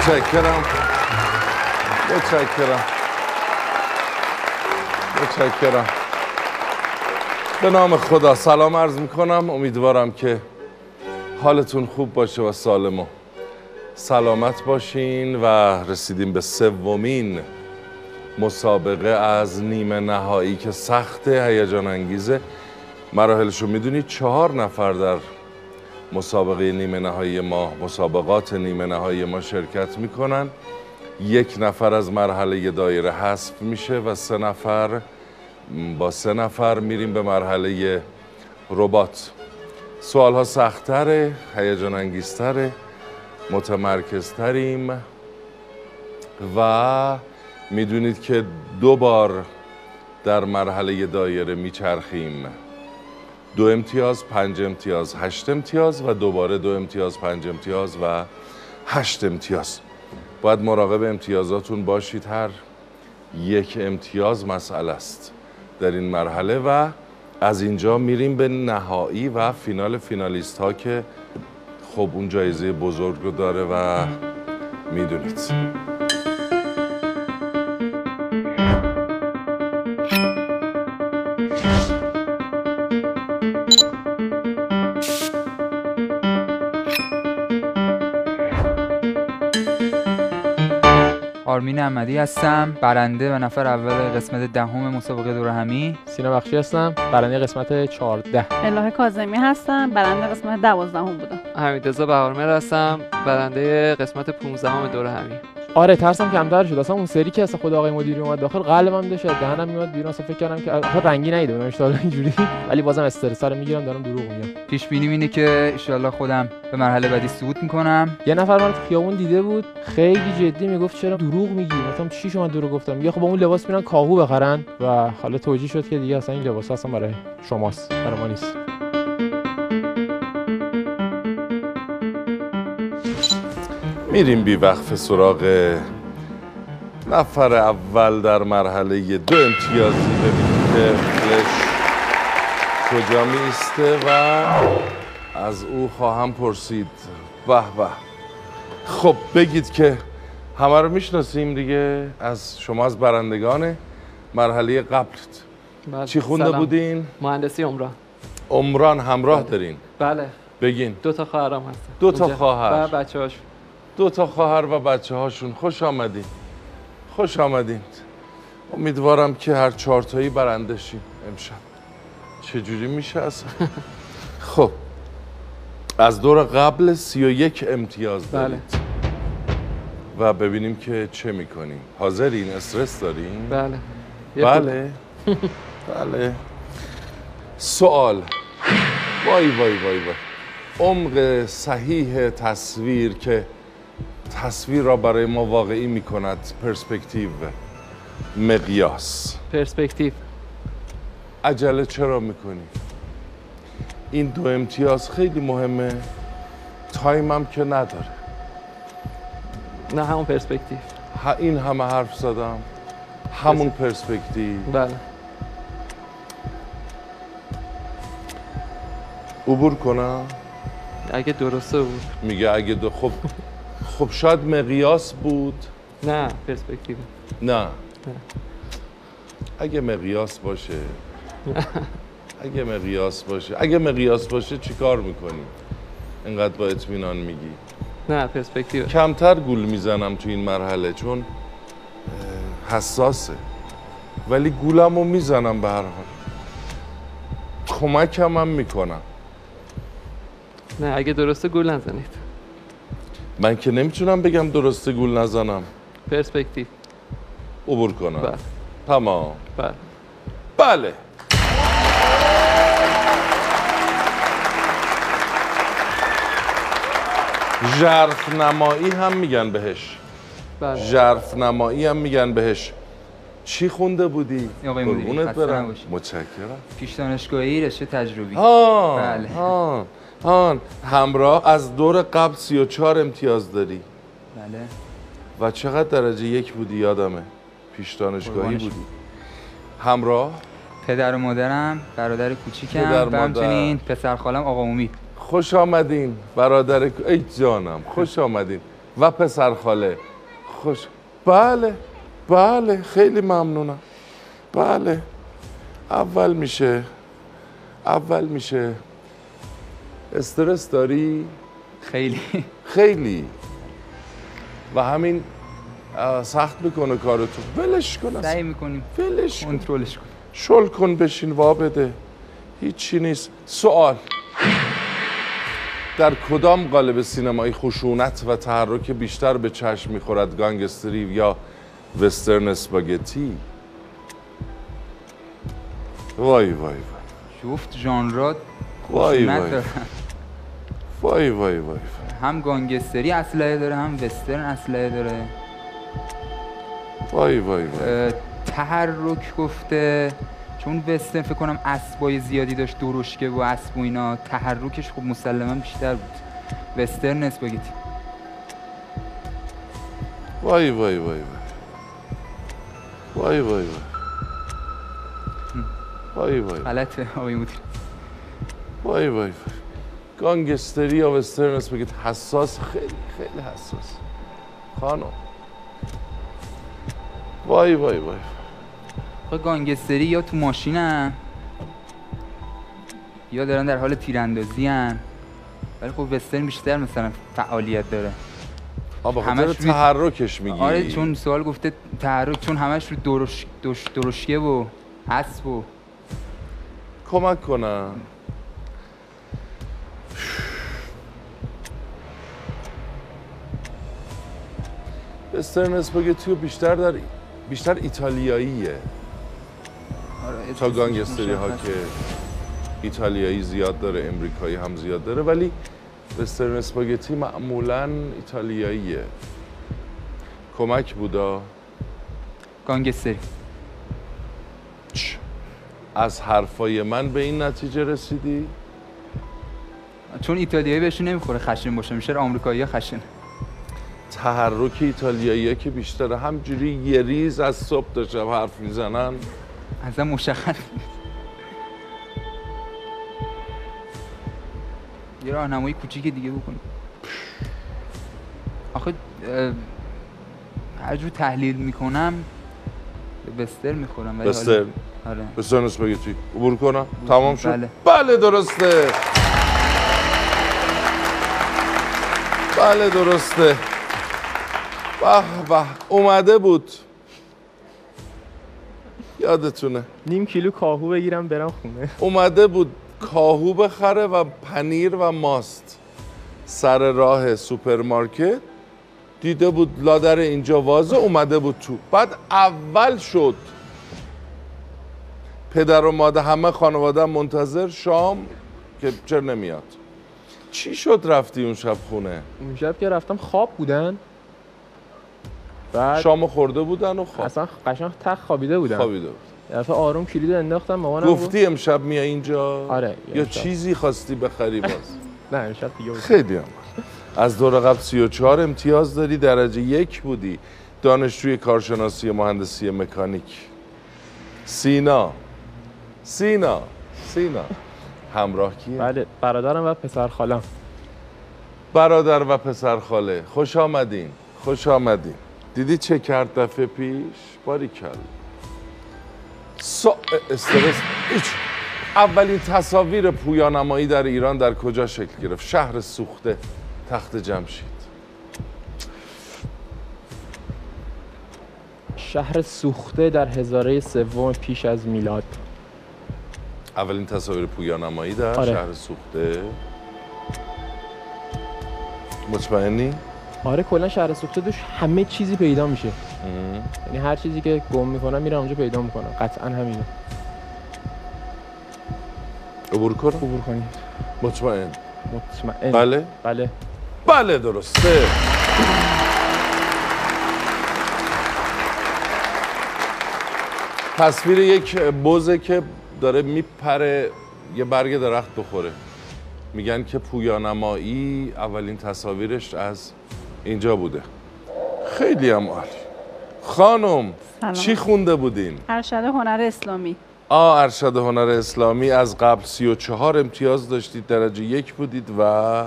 متشکرم متشکرم متشکرم به نام خدا سلام عرض می‌کنم امیدوارم که حالتون خوب باشه و سالم و سلامت باشین و رسیدیم به سومین مسابقه از نیمه نهایی که سخت هیجان انگیزه مراحلش رو می‌دونید چهار نفر در مسابقه نیمه نهایی ما مسابقات نیمه نهایی ما شرکت می‌کنن. یک نفر از مرحله دایره حذف میشه و سه نفر با سه نفر میریم به مرحله ربات. سوال ها سختره هیجان انگیزتره متمرکزتریم و می‌دونید که دو بار در مرحله دایره میچرخیم. دو امتیاز، پنج امتیاز، هشت امتیاز و دوباره دو امتیاز، پنج امتیاز و هشت امتیاز. باید مراقب امتیازاتون باشید. هر یک امتیاز مسئله است در این مرحله و از اینجا میریم به نهایی و فینال فینالیست ها که خب اون جایزه بزرگ رو داره و می‌دونید. آرمین احمدی هستم برنده و نفر اول قسمت دهم مسابقه دور همی. سینا بخشی هستم برنده قسمت 14 الهه کاظمی هستم برنده قسمت دوازدهم بودم. حمیدرضا بهارمر هستم برنده قسمت 15 دور همی. آره ترسم کمتر شد. اصلا اون سری که اصلا خود آقای مدیری اومد داخل قلبم داشت دهنم میاد بیرون. اصلا فکر کردم که آخه رنگی نیده بودم اشتغال اینجوری. ولی بازم استرس رو می‌گیرم دارم دروغ میگم. پیش بینی اینه که ان خودم به مرحله بعدی صعود می‌کنم. یه نفر من تو خیابون دیده بود خیلی جدی می‌گفت چرا دروغ میگی؟ مثلا چی شما دروغ گفتم؟ میگه خب با اون لباس میرن کاهو بخرن. و حالا توجیه شد که دیگه اصلا این لباس اصلا برای شماست برای ما نیست. میریم بی وقف سراغ نفر اول در مرحله دو امتیازی ببینیم که فلش کجا میسته و از او خواهم پرسید به به خب بگید که همه رو می‌شناسیم دیگه از شما از برندگان مرحله قبلت بله. چی خونده سلام. بودین؟ مهندسی عمران عمران همراه دارین بله بگین دو تا خواهرام هستن دو تا. خواهر. و بچه دو تا خواهر و بچه هاشون خوش آمدین. خوش آمدین. امیدوارم که هر چهارتایی برنده شیم امشب. چجوری میشه اصلا؟ خب از دور قبل سی و یک امتیاز بله. دارید و ببینیم که چه می‌کنیم. حاضرین؟ استرس دارین؟ بله. بله. بله. سوال. وای وای وای وای. عمق صحیح تصویر که تصویر را برای ما واقعی می کند پرسپکتیو مقیاس. پرسپکتیو. عجله چرا می‌کنی؟ این دو امتیاز خیلی مهمه. time م که نداره. نه همون پرسپکتیو. ه- این همه حرف زدم. همون پرسپکتیو. بله. عبور کنم؟ اگه درسته بود. میگه اگه دو خب خب شاید مقیاس بود. نه پرسپکتیو نه. اگه مقیاس باشه. اگه مقیاس باشه. اگه مقیاس باشه چیکار می‌کنی؟ اینقدر با اطمینان میگی. نه پرسپکتیو کمتر گول می‌زنم تو این مرحله چون حساسه. ولی گولم رو می‌زنم به هر حال. کمکم هم می‌کنم. نه اگه درسته گول نزنید. من که نمی‌تونم بگم درسته گول نزنم. پرسپکتیو. عبور کنم. بله. تمام. بله. بله. ژرف نمایی هم میگن بهش. بله. ژرف نمایی هم میگن بهش. چی خونده بودی؟ قربونت برم. متشکرم. پیش دانشگاهی رشته تجربی. ها بله. ها ها همراه از دور قبل 34 امتیاز داری. بله. و چقدر درجه یک بودی؟ یادمه. پیش دانشگاهی. بودی. همراه؟ پدر و مادرم برادر کوچیکم پدر، و مادر. همچنین پسر خالم آقا امید. خوش آمدین برادر ای جانم خوش آمدین. و پسر خاله. خوش بله بله خیلی ممنونم. بله. اول میشه اول میشه. استرس داری؟ خیلی. خیلی. و همین سخت می‌کنه کارتو. ولش کن. سعی می‌کنیم. ولش کن. کنترلش کنیم. شل کن بشین وا بده. هیچی نیست. سوال. در کدام قالب سینمایی خشونت و تحرک بیشتر به چشم می‌خورد گانگستری یا وسترن اسپاگتی وای وای وای. جفت ژانرات وای وای. وای وای وای هم گانگستری اسلحه داره هم وسترن اسلحه داره. وای وای وای. تحرک گفته چون وسترن فکر کنم اسبای زیادی داشت درشکه و اسب و اینا تحرکش خب مسلما بیشتر بود. وسترن اسپاگتی وای وای وای وای. وای وای وای وای وای. غلطه آقای مدیر. وای وای وای. گانگستری یا وسترن اسپاگتی حساس خیلی خیلی حساس. خانم. وای وای وای. خب گانگستری یا تو ماشینن یا دارن در حال تیراندازی ان ولی خب وسترن بیشتر مثلا فعالیت داره. خاطر همش روی- تحرکش میگی. آره چون سوال گفته تحرک چون همش رو درش درش درشکه و اسب و کمک کنم وسترن اسپاگتی رو بیشتر در بیشتر ایتالیاییه. آره تا گانگستری ها که ایتالیایی زیاد داره امریکایی هم زیاد داره ولی وسترن اسپاگتی معمولا ایتالیاییه. کمک بودا. گانگستری. از حرفای من به این نتیجه رسیدی؟ چون ایتالیایی بهشون نمی‌خوره خشن باشه میشه آمریکایی خشن. تحرک ایتالیایی که بیشتره همجوری یه ریز از صبح تا شب حرف می‌زنن. اصلا مشخص. یه راهنمایی کوچیک دیگه بکنیم آخه هر جور تحلیل می‌کنم به بستر می‌خورم وسترن آره. وسترن اسپاگتی عبور کنم؟ تمام شد؟ بله. بله درسته. بله درسته. به به اومده بود. یادتونه. نیم کیلو کاهو بگیرم برم خونه. اومده بود کاهو بخره و پنیر و ماست. سر راه سوپرمارکت. دیده بود لادر اینجا وازه اومده بود تو. بعد اول شد. پدر و مادر همه خانواده منتظر شام که چرا نمیاد؟ چی شد رفتی اون شب خونه؟ اون شب که رفتم خواب بودن. بعد شامو خورده بودن و خواب. اصلا قشنگ تخ خوابیده بودم خوابیده بود. دفعه آروم کلید انداختم مامانم گفت- گفتی امشب میای اینجا؟ آره، یا امشب. چیزی خواستی بخری باز؟ نه امشب دیگه بود. خیلی هم. از دور قبل 34 امتیاز داری درجه یک بودی. دانشجوی کارشناسی مهندسی مکانیک. سینا. سینا. سینا. همراه کیه؟ بله برادرم و پسر خالم برادر و پسر خاله خوش آمدین خوش آمدین دیدی چه کرد دفعه پیش؟ باری کل سا... استرس. اولین تصاویر پویانمایی در ایران در کجا شکل گرفت؟ شهر سوخته تخت جمشید شهر سوخته در هزاره سوم پیش از میلاد اولین تصاویر پویانمایی در آره. شهر سوخته. مطمئنی؟ آره کلا شهر سوخته توش همه چیزی پیدا میشه. یعنی هر چیزی که گم می‌کنم میرم اونجا پیدا می‌کنم. قطعا همینه. عبور کنم؟ عبور کنیم مطمئن. مطمئن. بله؟ بله. بله درسته. تصویر یک بزه که داره میپره یه برگ درخت بخوره. میگن که پویانمایی اولین تصاویرش از اینجا بوده. خیلی هم عالی. خانم سلام. چی خونده بودین؟ ارشد هنر اسلامی. آ ارشد هنر اسلامی از قبل 34 امتیاز داشتید درجه یک بودید و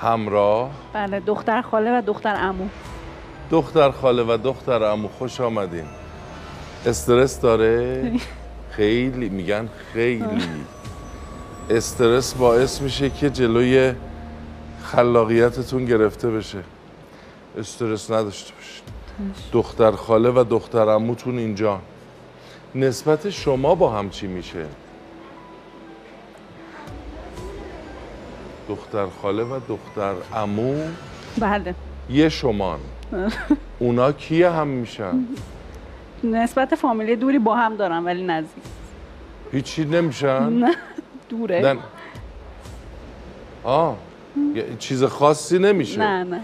همراه. بله دختر خاله و دختر عمو. دختر خاله و دختر امو خوش آمدین. استرس داره؟ خیلی میگن خیلی. استرس باعث میشه که جلوی خلاقیتتون گرفته بشه. استرس نداشته باشین. دختر خاله و دختر عموتون اینجا. نسبت شما با هم چی میشه؟ دختر خاله و دختر عمو؟ بله. یه شمان. اونا کیه هم میشن؟ نسبت فامیلی دوری با هم دارم ولی نزدیک. هیچی نمیشن نه دوره. نه. آه چیز خاصی نمیشه. نه نه.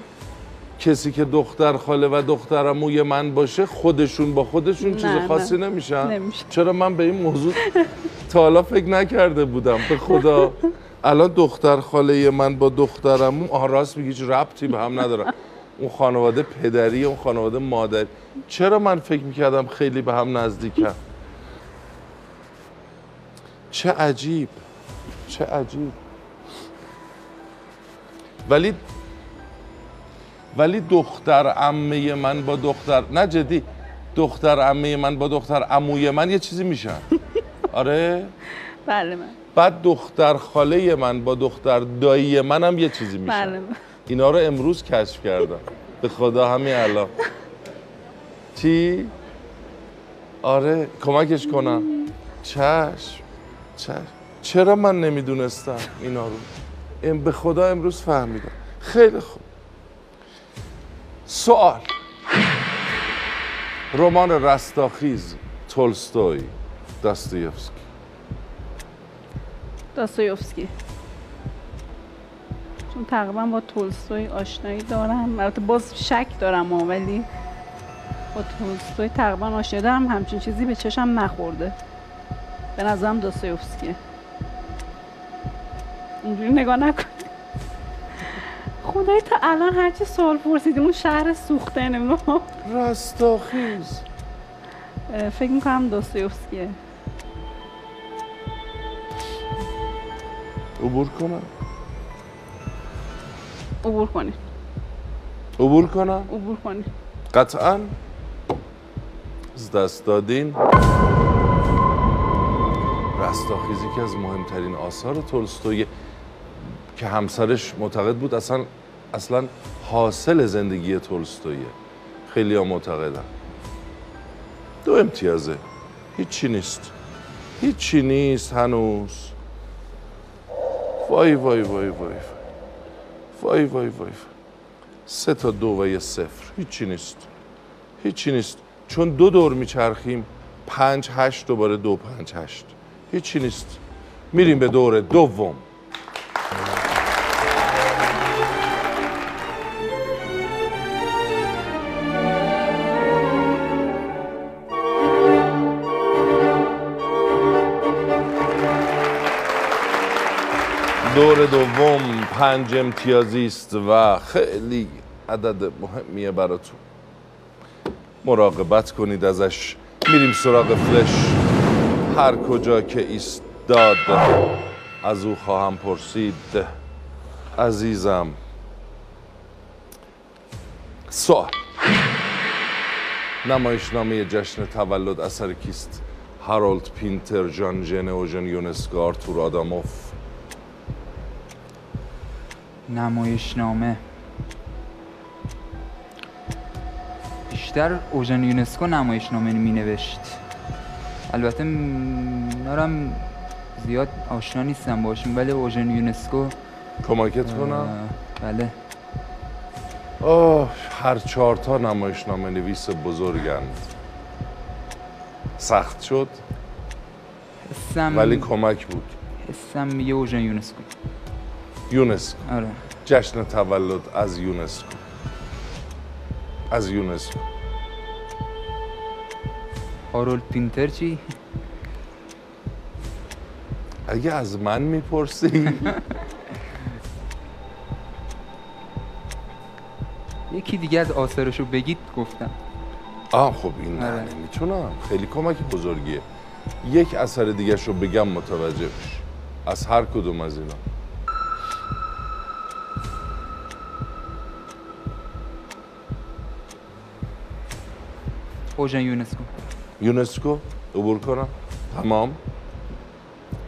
کسی که دختر خاله و دختر عموی من باشه خودشون با خودشون نه، چیز نه. خاصی نمیشن؟ نمیشه. چرا من به این موضوع تا حالا فکر نکرده بودم؟ به خدا. الان دختر خاله من با دختر عمو آه راست میگی هیچ ربطی به هم ندارم اون خانواده پدری اون خانواده مادری چرا من فکر می‌کردم خیلی به هم نزدیکم چه عجیب. چه عجیب. ولی ولی دختر عمه من با دختر نه جدی دختر عمه من با دختر عموی من یه چیزی میشن. آره؟ بله من. بعد دختر خاله من با دختر دایی منم یه چیزی میشن. بله من. اینا رو امروز کشف کردم. به خدا همین الان. چی؟ آره کمکش کنم. چشم چشم. چرا من نمی‌دونستم اینا رو؟ ام به خدا امروز فهمیدم. خیلی خوب. سوال. رمان رستاخیز تولستوی داستویفسکی. داستایوفسکی چون تقریبا با تولستوی آشنایی دارم البته باز شک دارم ها، ولی با تولستوی تقریبا آشنایی دارم. همچین چیزی به چشم نخورده. به نظرم داستایوفسکیه اینجوری نگاه نکن. خدای تا الان هرچی سوال پرسیدی اون شهر سوخته نمی‌دونم رستاخیز فکر می‌کنم داستایوفسکیه عبور کنم. عبور کنی عبور کنم عبور کنی قطعا؟ از دست دادین. رستاخیزی که از مهمترین آثار تولستوی که همسرش معتقد بود اصلا اصلا حاصل زندگی تولستویه. خیلی ها معتقدن. دو امتیازه. هیچی نیست. هیچی نیست هنوز. وای وای وای وای وای. وای وای سه تا دو و یه صفر هیچی نیست هیچی نیست چون دو دور میچرخیم پنج هشت دوباره دو پنج هشت هیچی نیست میریم به دور دوم دور دوم پنج امتیازی است و خیلی عدد مهمیه براتون. مراقبت کنید ازش. میریم سراغ فلش. هر کجا که ایستاد از او خواهم پرسید. عزیزم سوال. نمایشنامه جشن تولد اثر کیست؟ هارولد پینتر جان ژن اوژن یونسکو آرتور آداموف. نمایشنامه. بیشتر اوژن یونسکو نمایشنامه می نوشت البته نارم زیاد آشنا نیستم باشیم ولی اوژن یونسکو کمکت کنم؟ بله. آه هر چهار تا نمایشنامه نویس بزرگند سخت شد حسم ولی کمک بود. حسم میگه اوژن یونسکو. یونسکو. آره. جشن تولد از یونسکو. از یونسکو. هارولد پینتر چی؟ اگه از من می‌پرسی. یکی دیگه از آثارشو بگید گفتم. آه خب این نه آره. نمی‌تونم. خیلی کمک بزرگیه. یک اثر دیگه رو بگم متوجه بش از هر کدوم از اینا. اوژن یونسکو. یونسکو؟ عبور کنم. تمام.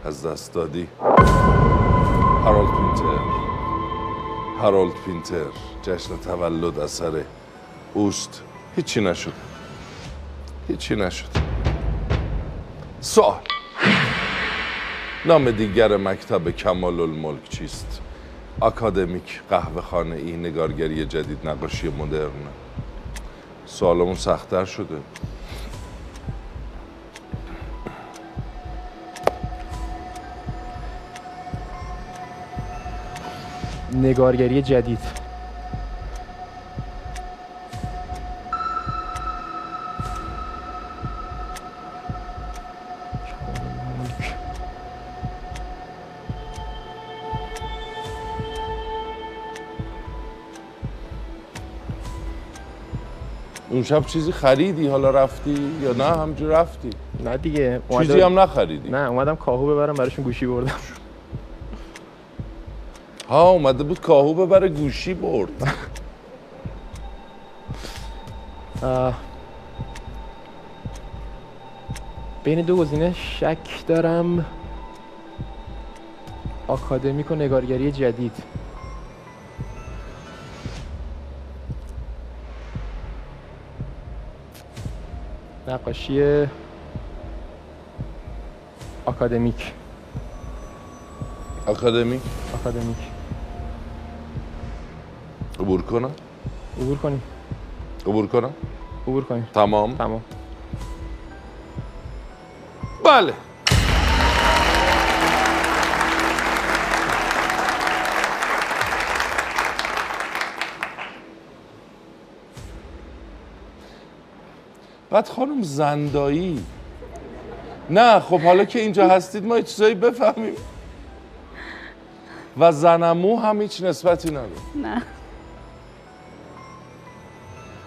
از دست دادی. هارولد پینتر. هارولد پینتر. جشن تولد اثر اوست. هیچی نشد. هیچی نشد. سوال. نام دیگر مکتب کمال الملک چیست؟ اکادمیک قهوه خانه ای نگارگری جدید نقاشی مدرن. سوالمون سختتر شده. نگارگری جدید. اون شب چیزی خریدی حالا رفتی یا نه؟ همجور رفتی. نه دیگه چیزی هم نخریدی. نه اومدم کاهو ببرم براشون گوشی بردم. ها اومده بود کاهو ببره گوشی برد. بین دو گزینه شک دارم. آکادمیک و نگارگری جدید. نقاشی آکادمیک. اکادمی آکادمیک. عبور کنم؟ عبور کنیم. عبور کنم؟ عبور کنیم. تمام؟ تمام. بله. بعد خانم زندایی. نه خب حالا که اینجا هستید ما یه چیزایی بفهمیم. و زنمو هم هیچ نسبتی نداره. نه.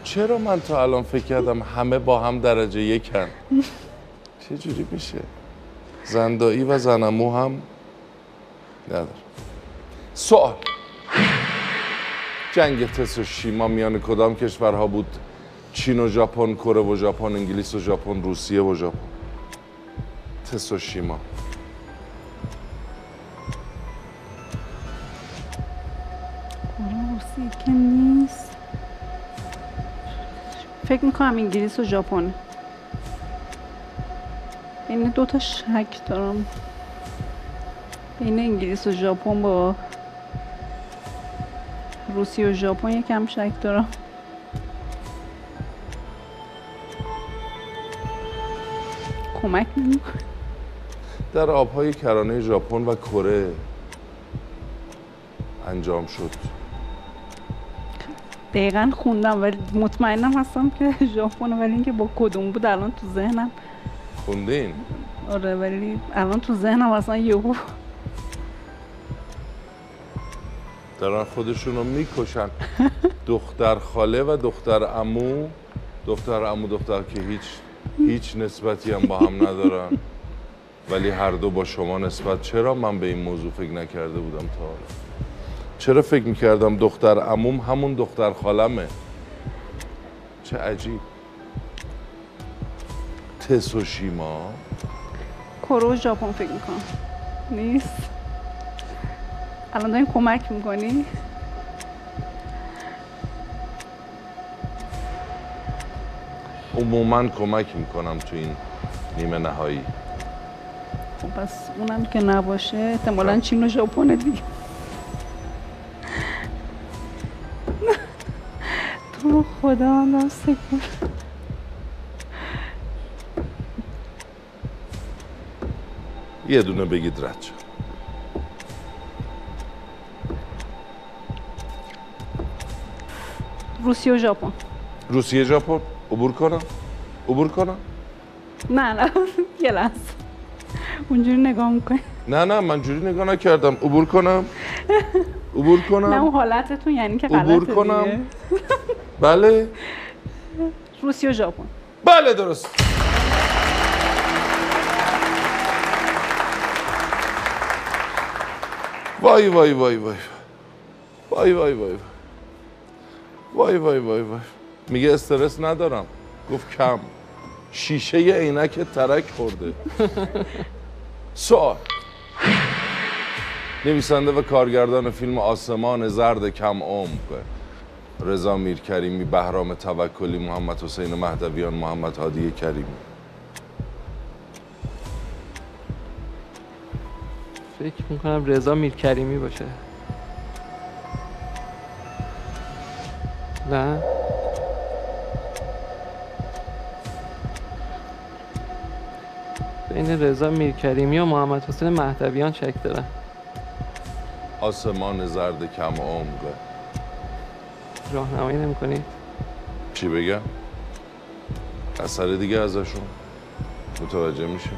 چرا من تا الان فکر کردم همه با هم درجه یکن چه جوری میشه؟ زندایی و زنمو هم نداره. سوال. جنگ تسوشیما میان کدام کشورها بود؟ چین و ژاپن کره و ژاپن انگلیس و ژاپن روسیه و ژاپن. تسوشیما روسی که نیست. فکر می‌کنم انگلیس و ژاپن. بین دو تا شک دارم. بین انگلیس و ژاپن با روسیه و ژاپن یکم شک دارم. کمک در آبهای کرانه ژاپن و کره انجام شد. دقیقا خوندم ولی مطمئنم هستم که ژاپن ولی اینکه با کدوم بود الان تو ذهنم. خوندین؟ آره ولی الان تو ذهنم اصلا یهو. دارن خودشون رو می‌کشن. دختر خاله و دختر امو دختر امو دختر که هیچ هیچ نسبتی هم با هم ندارن. ولی هر دو با شما نسبت. چرا من به این موضوع فکر نکرده بودم تا حالا؟ چرا فکر می‌کردم دختر عموم همون دختر خالمه؟ چه عجیب. تسوشیما کره و ژاپن فکر می‌کنم. نیست. الان دارین کمک می‌کنی؟ عموما کمک می‌کنم تو این نیمه نهایی. خب پس اونم که نباشه احتمالا چین و ژاپن دیگه. تو خدا الله سکون یه دونه بگید رد شد. روسیه و ژاپن. روسیه ژاپن؟ عبور کنم؟ عبور کنم؟ نه نه یه لحظه. اونجوری نگاه می‌کنی. نه نه من جوری نگاه نکردم. عبور کنم؟ عبور نه اون کنم حالتتون یعنی که عبور غلطه کنم. دیگه. بله. روسیه و ژاپن. بله درست. وای وای وای. وای وای وای وای. وای وای وای وای. میگه استرس ندارم. گفت کم. شیشه عینک ترک خورده. سوال. نویسنده و کارگردان فیلم آسمان زرد کم عمق رضا میرکریمی بهرام توکلی محمد حسین مهدویان محمد هادی کریمی. فکر می‌کنم رضا میرکریمی باشه. نه؟ بین رضا میرکریمی و محمد حسین مهدویان شک دارم آسمان زرد کم عمق راهنمایی نمی‌کنید چی بگم؟ اثر دیگه ازشون متوجه میشه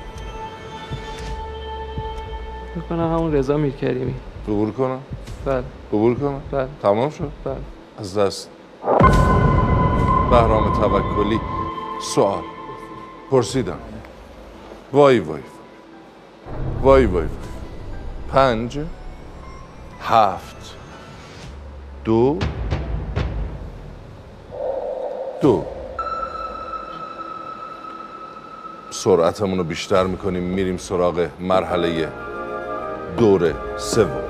می‌کنم همون رضا میرکریمی. عبور کنم؟ بله. عبور کنم؟ بله. تمام شد؟ بله. از دست. بهرام توکلی سوال. پرسیدم. وای وای وای. وای پنج هفت دو دو. سرعتمون رو بیشتر می‌کنیم میریم سراغ مرحله دور سوم.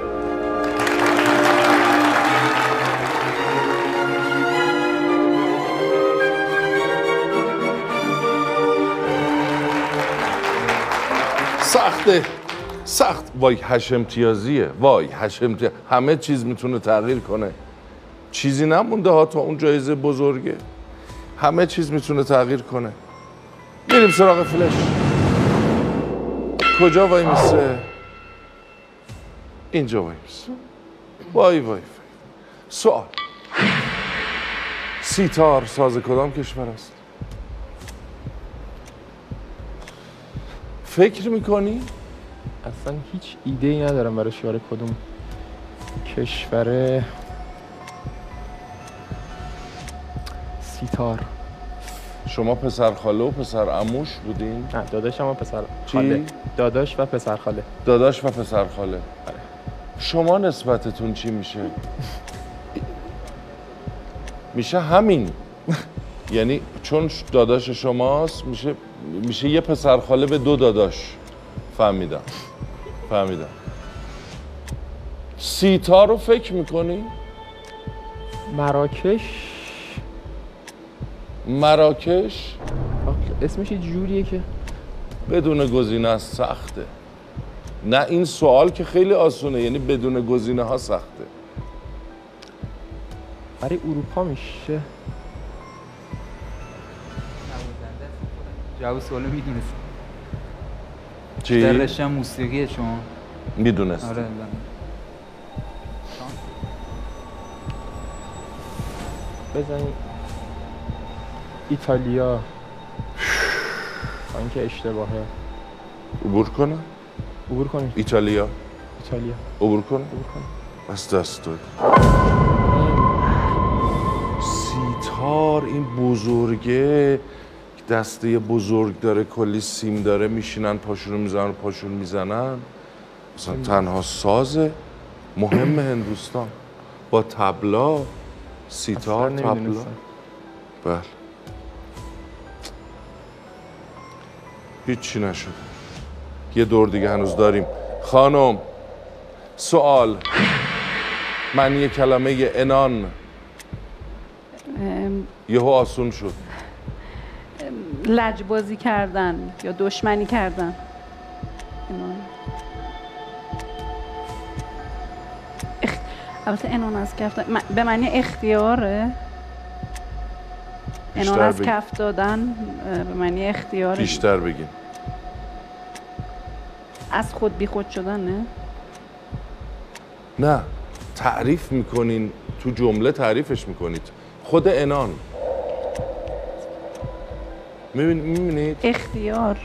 سخت. وای هشت امتیازیه. وای هشت امتیاز. همه چیز می‌تونه تغییر کنه. چیزی نمونده ها تا اون جایزه بزرگه. همه چیز می‌تونه تغییر کنه. میریم سراغ فلش. کجا وای میسه؟ اینجا وای میسه. وای وای. سوال. سیتار ساز کدام کشور است؟ فکر می‌کنی؟ اصلا هیچ ایده ای ندارم برای شعار کدوم کشور. سیتار. شما پسر خاله و پسر اموش بودین؟ نه داداشم و پسر چی؟ خاله. داداش و پسر خاله. داداش و پسر خاله. شما نسبتتون چی میشه؟ میشه همین. یعنی چون داداش شماست میشه میشه یه پسر خاله به دو داداش. فهمیدم. فهمیدم. سیتا رو فکر می‌کنی؟ مراکش؟ مراکش؟ اسمش یه جوریه که. بدون گزینه است سخته. نه این سوال که خیلی آسونه یعنی بدون گزینه ها سخته. برای اروپا میشه. جواب سوالو می‌دونست. چی؟ در رشته موسیقیه شما. می‌دونست. آره بله. بزنید ایتالیا. اینکه اشتباهه. عبور کنه. عبور کنید ایتالیا. ایتالیا. عبور کنه. عبور کنید بس دست داد. سیتار این بزرگه. دسته بزرگ داره کلی سیم داره میشینن پاشون رو می‌زنن پاشون می‌زنن. مثلا تنها ساز مهم هندوستان. با تبلا سیتار تبلا. بله. هیچی نشده. یه دور دیگه هنوز داریم. خانم سوال. معنی کلمه انان. ام، یهو آسون شد. لجبازی کردن یا دشمنی کردن. البته انان از کف دادن به معنی اختیاره؟ انان از. کف دادن به معنی اختیاره. بیشتر بگیم از خود بی خود شدن نه؟ نه. تعریف می‌کنین. تو جمله تعریفش می‌کنید. خود انان. می‌بینید اختیار.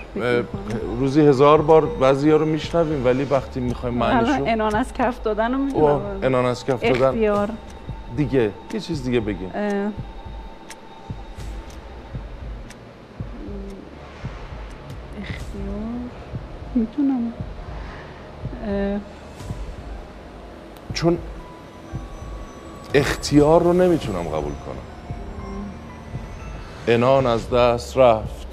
روزی هزار بار بعضی ها رو میشنویم ولی وقتی می‌خوایم معنیشو انان از کف دادن رو می‌دونم. انان از کف دادن. اختیار. دیگه یه چیز دیگه بگیم. اختیار. می‌تونم. چون اختیار رو نمی‌تونم قبول کنم. انان از دست رفت.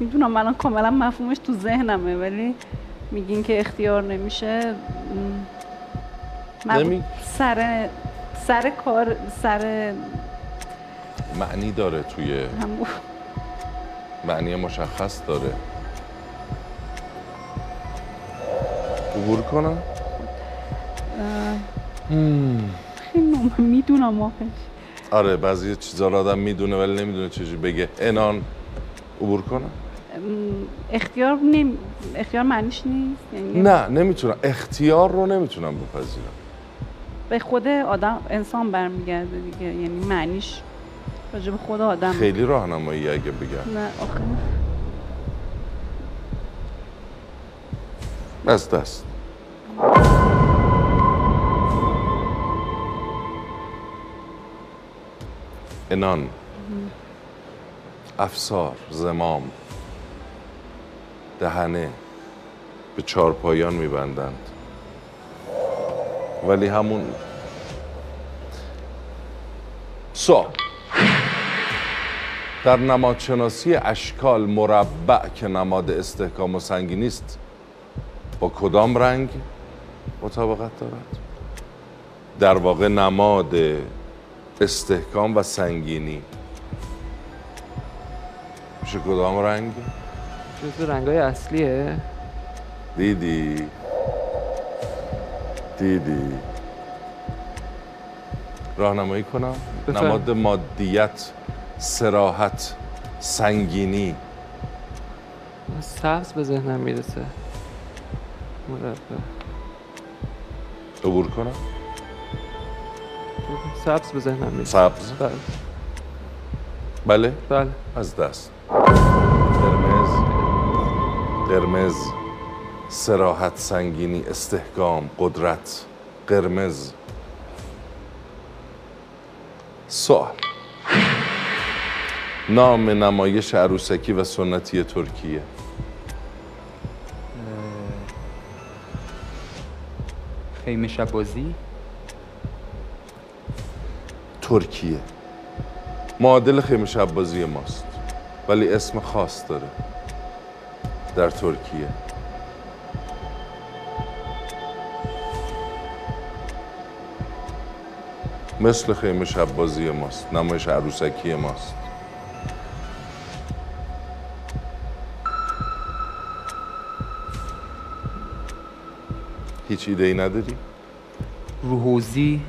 می‌دونم الان کاملا مفهومش تو ذهنمه ولی میگین که اختیار نمیشه. نمی- سر سر کار سر معنی داره توی همون. معنی مشخص داره. عبور کنم؟ خیلی نوع- می‌دونم آخش آره بعضی چیزا رو آدم می‌دونه ولی نمی‌دونه چجوری بگه. انان عبور کنم م، اختیار نمی... اختیار معنیش نیست؟ یعنی نه نمی‌تونم. اختیار رو نمی‌تونم بپذیرم. به خود آدم انسان برمیگرده دیگه. یعنی معنیش راجع به خود آدم. خیلی راهنمایی اگه بگم. نه آخه. از دست. انان افسار زمام دهنه به چارپایان میبندند. ولی همون سا در نمادشناسی اشکال مربع که نماد استحکام و سنگینی است با کدام رنگ مطابقت دارد؟ در واقع نماد استحکام و سنگینی. میشه کدام رنگ؟ جزو رنگای اصلیه. دیدی. دیدی. راهنمایی کنم. بفرم. نماد مادیت سراحت سنگینی. سبز به ذهنم می‌رسه. مربع. عبور کنم. سبز به ذهنم سبز؟ بله. بله؟ بله. از دست. قرمز. قرمز. سراحت سنگینی استحکام قدرت. قرمز. سوال. نام نمایش عروسکی و سنتی ترکیه. خیمه شب بازی ترکیه. معادل خیمه شب بازی ماست ولی اسم خاص داره. در ترکیه. مثل خیمه شب بازی ماست نمایش عروسکی ماست. هیچ ایده ای نداری؟ روحوزی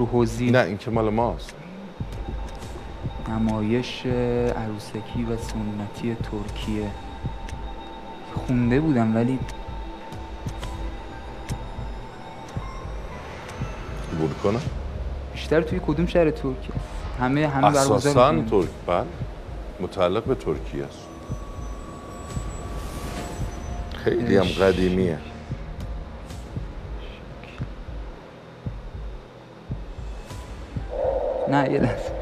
روحوزی. نه این که مال ماست. نمایش عروسکی و سنتی ترکیه. خونده بودم ولی بود کنم؟ بیشتر توی کدوم شهر ترکیه؟ همه همه اساسا. ترک بله. متعلق به ترکیه است. خیلی هم. قدیمیه. نه یه لحظه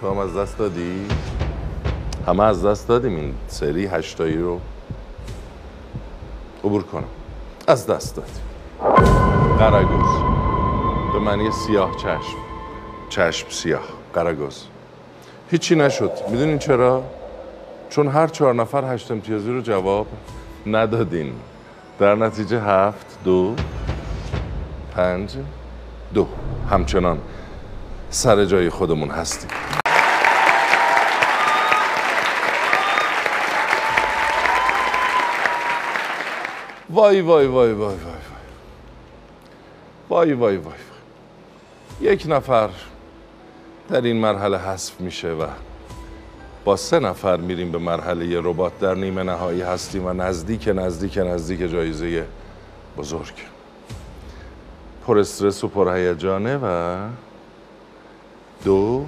تو هم از دست دادی؟ همه از دست دادیم این سری هشتایی رو. عبور کنم. از دست دادیم. قرگوز به معنی سیاه چشم. چشم سیاه. قرگوز هیچی نشد. می‌دونین چرا؟ چون هر چهار نفر هشت امتیازی رو جواب ندادین. در نتیجه هفت دو پنج دو. همچنان سر جای خودمون هستیم. وای وای وای وای وای وای. وای وای وای یک نفر در این مرحله حذف میشه و با سه نفر میریم به مرحله ربات. در نیمه نهایی هستیم و نزدیک نزدیک نزدیک جایزه بزرگ. پر استرس و پر هیجانه و دو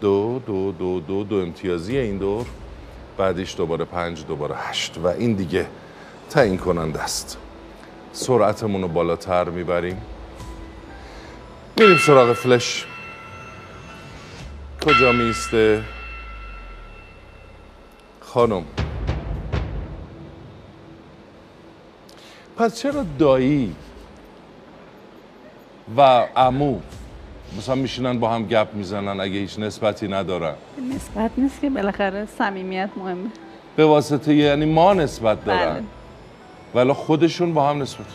دو دو دو دو دو امتیازی این دور. بعدش دوباره پنج دوباره هشت و این دیگه تعیین کننده است. سرعتمون رو بالاتر می‌بریم. میریم سراغ فلش. کجا میسته خانم. پس چرا دایی؟ و عمو. مثلا میشینن با هم گپ می‌زنن اگه هیچ نسبتی ندارن. نسبت نیست که بالاخره صمیمیت مهمه. به واسطه یعنی ما نسبت دارن. بله. ولی خودشون با هم نسبت.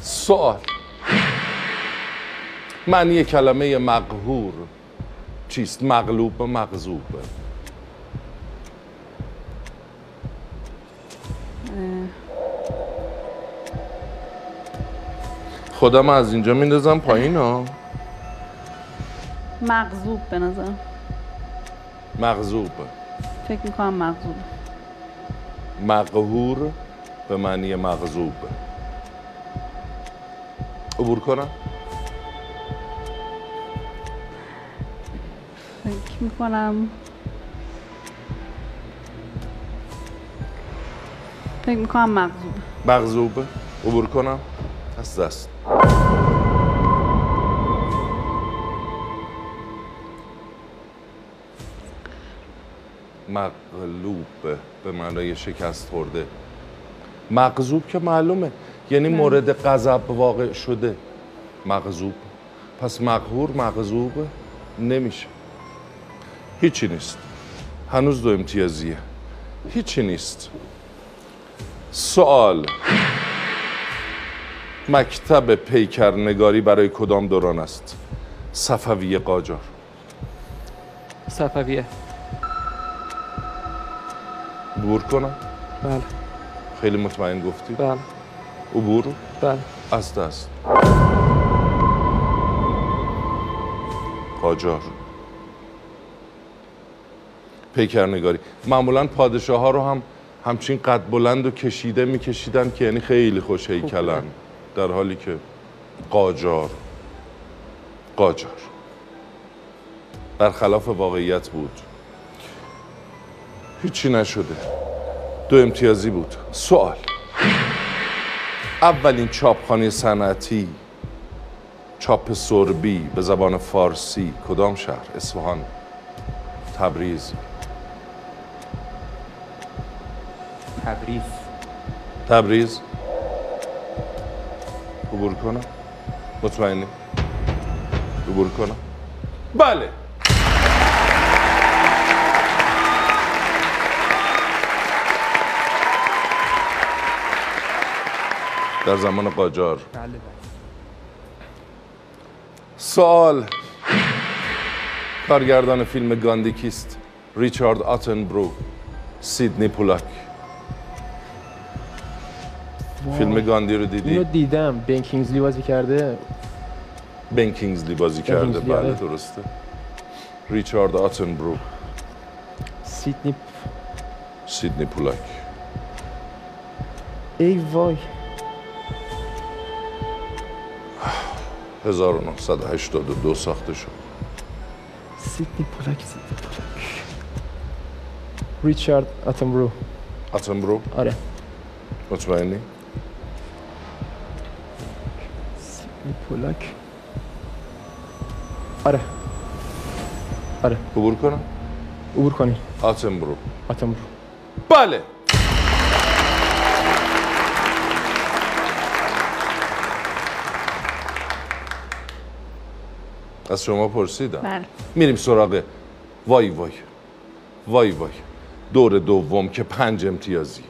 سوال. معنی کلمه مقهور چیست؟ مغلوب و مغزوب خودم از اینجا میندازم پایین ها. مغزوب به نظر مغزوب. فکر می‌کنم مغزوب. مقهور به معنی مغزوب. عبور کنم؟ فکر می‌کنم. فکر می‌کنم مغزوب. مغزوب. عبور کنم؟ از دست. مغلوب به معنای شکست خورده. مغزوب که معلومه. یعنی مورد غضب واقع شده. مغزوب پس مقهور مغزوب نمیشه. هیچی نیست. هنوز دو امتیازیه. هیچی نیست. سوال. مکتب پیکرنگاری برای کدام دوران است؟ صفوی قاجار. صفویه. عبور کنم؟ بله. خیلی مطمئن گفتی؟ بله. عبور؟ بله. از دست. قاجار. پیکرنگاری. معمولا پادشاه ها رو هم همچین قد بلند و کشیده میکشیدن که یعنی خیلی خوش هیکلن. در حالی که قاجار قاجار. برخلاف واقعیت بود. هیچی نشده. دو امتیازی بود. سوال. اولین چاپخانه صنعتی چاپ سربی به زبان فارسی کدام شهر؟ اصفهان تبریز. تبریز. تبریز؟ عبور کنم؟ مطمئنی؟ عبور کنم؟ بله. در زمان قاجار. بله بله. سوال. کارگردان فیلم گاندی کیست؟ ریچارد آتنبرو سیدنی پولاک فیلم گاندی رو اینو دیدی؟ دیدم. بن کینگزلی بازی کرده. بن کینگزلی بازی کرده. بله آره. درسته. ریچارد آتنبرو سیدنی سیدنی پولاک ای وای. 1982 ساخته شد. سیدنی پولاک سیدنی پولاک ریچارد اتنبرو آتنبرو آره. مطمئنی؟ سیدنی پولاک. آره. آره. عبور کنم؟ عبور کنی. آتنبرو اتنبرو بله. از شما پرسیدم. بله. میریم سراغ وای وای. وای وای. دور دوم که پنج امتیازی.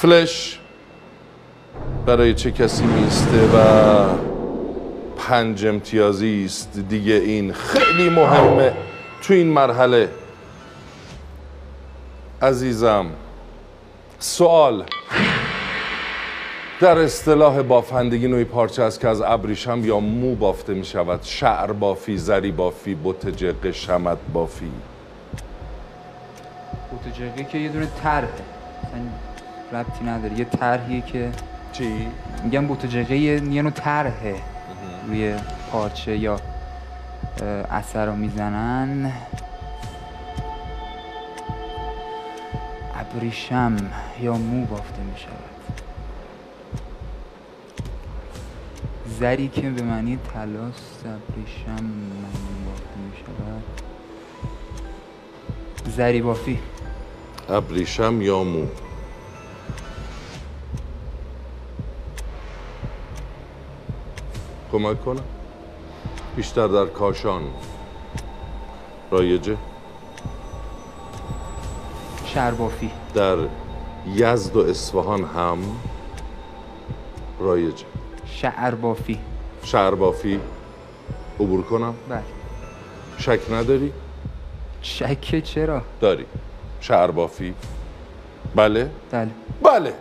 فلش برای چه کسی میسته و پنج امتیازی است دیگه این خیلی مهمه. تو این مرحله عزیزم سوال در اصطلاح بافندگی نوعی پارچه است که از ابریشم یا مو بافته می شود شعر بافی، زری بافی، بوت جقه، شمد بافی. فوتوجقی که یه دونه اصلا ربطی نداره. یه طرحیه که چی؟ میگم بوتوجقه یه نوع طرحه روی پارچه یا اثر رو می‌زنن. ابریشم یا مو بافته می شود زری که به معنی تلاست ابریشم مو بافته می شود زری بافی. ابریشم یا مو؟ کمک کنم. بیشتر در کاشان. رایجه. شربافی. در یزد و اصفهان هم. رایجه. شعر بافی شهربافی عبور کنم؟ بله. شک نداری؟ شکه چرا؟ داری. شهربافی بله؟ بله. بله.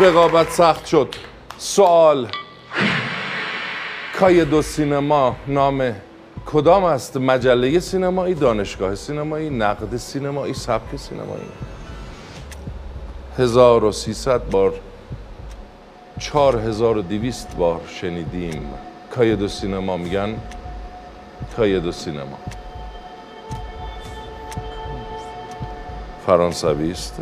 رقابت سخت شد. سوال کای دو سینما نام کدام است؟ مجله سینمایی دانشگاه سینمایی نقد سینمایی سبک سینمایی؟ 1300 بار 4200 بار شنیدیم. کای دو سینما میگن کای دو سینما. فرانسوی است.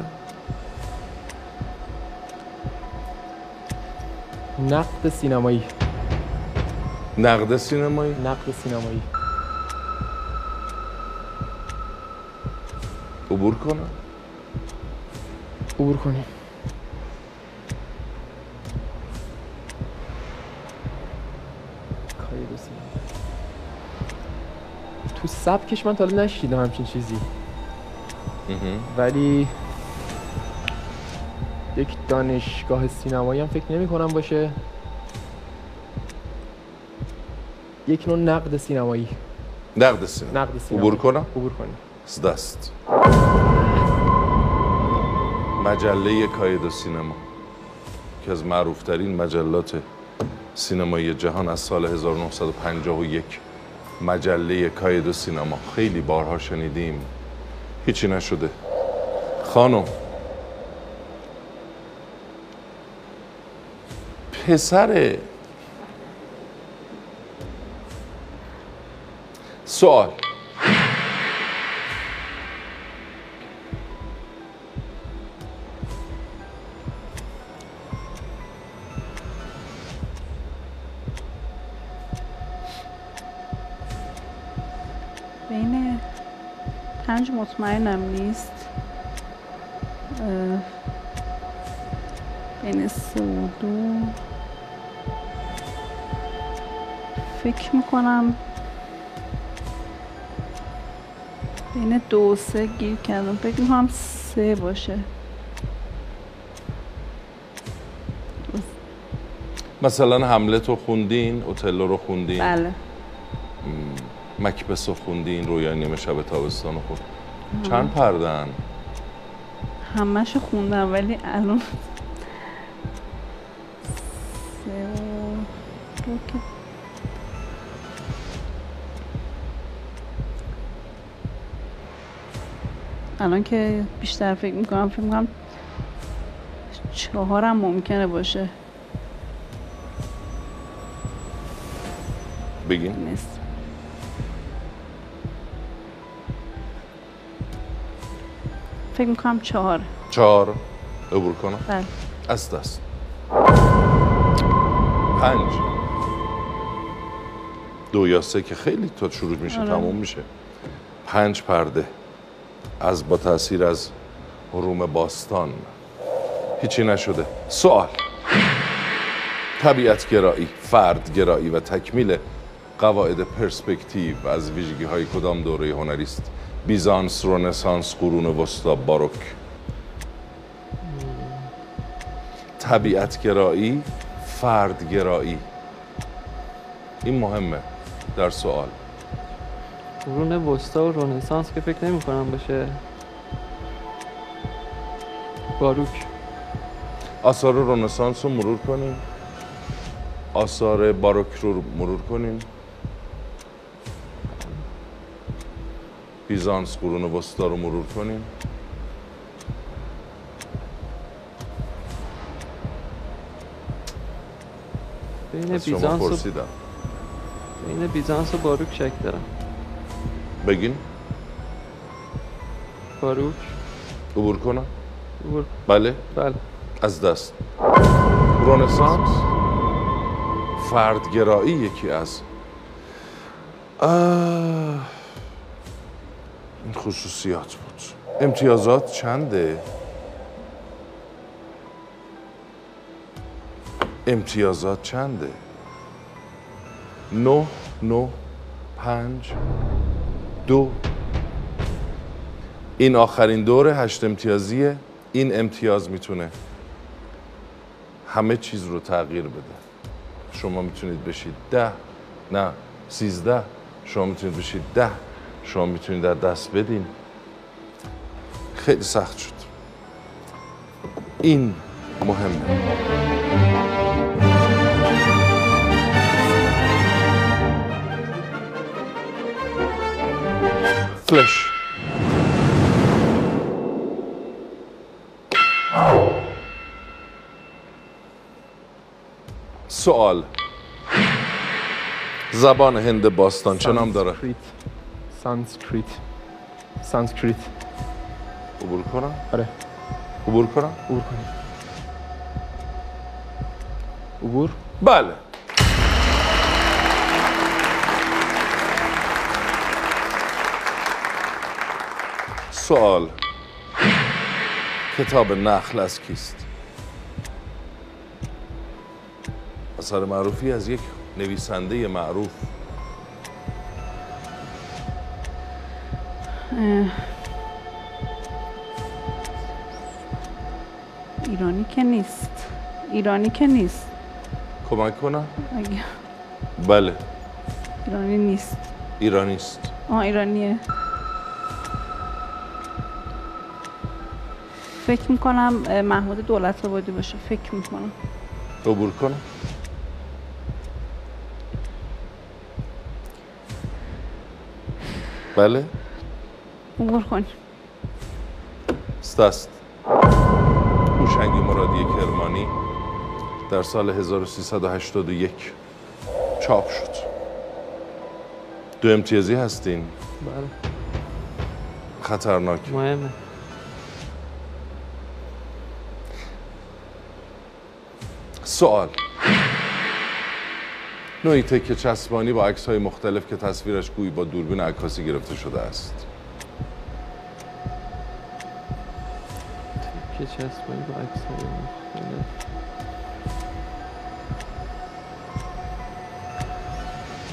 نقد سینمایی. نقد سینمایی؟ نقد سینمایی. عبور کنم؟ عبور کنیم. تو سبکش من تا حالا نشیدم همچین چیزی. ولی یک دانشگاه سینمایی هم فکر نمی کنم باشه. یک نوع نقد سینمایی. نقد سینما. نقد سینمایی عبور کنم؟ عبور کنیم. از دست مجله کاید سینما. که از معروفترین مجلات سینمایی جهان از سال 1951 مجله کاید سینما. خیلی بارها شنیدیم. هیچی نشده. خانم پسر سوال. بین پنج مطمئنم نیست. بین سه و دو. فکر می‌کنم بین دو سه گیر کردم. فکر می‌کنم سه باشه. مثلا حملت رو خوندین اوتلو رو خوندین؟ بله. مکبس رو خوندین رویای نیمه شب تابستان رو خوند چند پردن؟ همش خوندم ولی الان الان که بیشتر فکر می‌کنم فکر می‌کنم چهارم ممکنه باشه. بگین نیست فکر می‌کنم چهار. چهار. عبور کنم. بله. از دست. پنج. دو یا سه که خیلی تا شروع میشه آره. تموم میشه. پنج پرده. از با تاثیر از روم باستان. هیچی نشده. سوال. طبیعت گرایی فرد گرایی و تکمیل قواعد پرسپکتیو از ویژگی های کدام دوره هنری است بیزانس رنسانس قرون وسطا باروک. طبیعت گرایی فرد گرایی. این مهمه. در سوال. قرون وسطا و رنسانس که فکر نمی کنم باشه. باروک. آثار رنسانس رو مرور کنیم. آثار باروک رو مرور کنیم. بیزانس قرون وسطا رو مرور کنیم. بین بیزانس و بین بیزانس و باروک شک دارم. بگین. باروک عبور کنم. عبور. بله. بله. از دست. رونسانس. فردگرایی یکی از. آه، این خصوصیات بود. امتیازات چنده؟ امتیازات چنده؟ نه نه پنج. دو. این آخرین دور هشت امتیازیه. این امتیاز می‌تونه همه چیز رو تغییر بده. شما می‌تونید بشید ده. نه سیزده. شما می‌تونید بشید ده. شما می‌تونید در دست بدین. خیلی سخت شد. این مهمه. فلش سوال. زبان هند باستان چه نام داره؟ سانسکریت سانسکریت عبور کنم؟ آره. عبور کنم؟ عبور کنیم عبور؟ بله. سوال. کتاب نخل از کیست؟ اثر معروفی از یک نویسنده معروف. ایرانی که نیست. ایرانی که نیست. کمک کنم؟ اگه بله. ایرانی نیست. ایرانی است آه ایرانیه. فکر می‌کنم محمود دولت آبادی باشه. فکر می‌کنم. عبور کنم بله. عبور کنیم است هوشنگ مرادی کرمانی در سال 1381 چاپ شد. دو امتیازی هستین. بله. خطرناک. مهمه. سوال. نوعی تکه چسبانی با عکس های مختلف که تصویرش گویی با دوربین عکاسی گرفته شده است. که چسبایی با عکس های مختلف.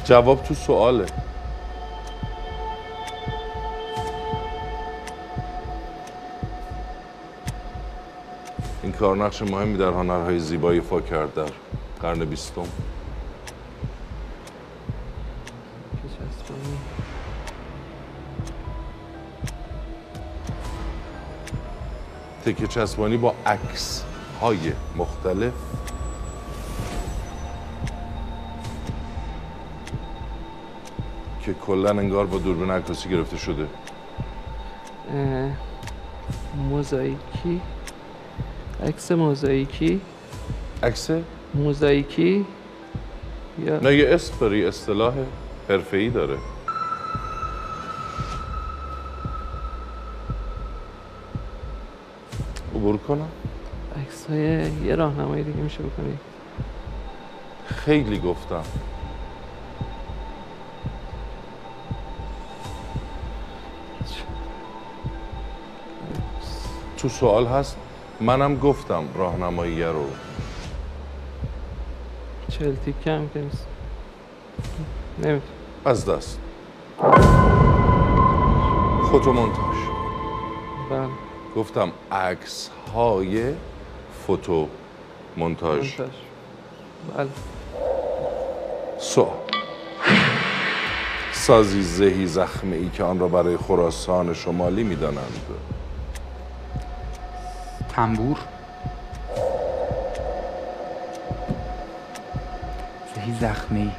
جواب تو سواله. کار نقش مهمی در هنرهای زیبایی ایفا کرد در قرن بیستم. تکه چسبانی با عکس های مختلف. که کلا انگار با دوربین عکاسی گرفته شده. موزاییکی. عکس موزاییکی. عکس؟ موزاییکی. یا نه یه اسم داره یه اصطلاح حرفه‌ای داره. عبور کنم؟ عکس های یه راهنمایی دیگه میشه بکنی. خیلی گفتم. تو سوال هست؟ منم گفتم راهنمایی رو. چل تیکه هم که نیست. نمی‌تونم. از دست. فوتومونتاژ بله. گفتم عکس های فوتو مونتاژ. بله. سوال سازی زهی زخمه ای که آن را برای خراسان شمالی می‌دانند. تنبور. زهی زخمه ای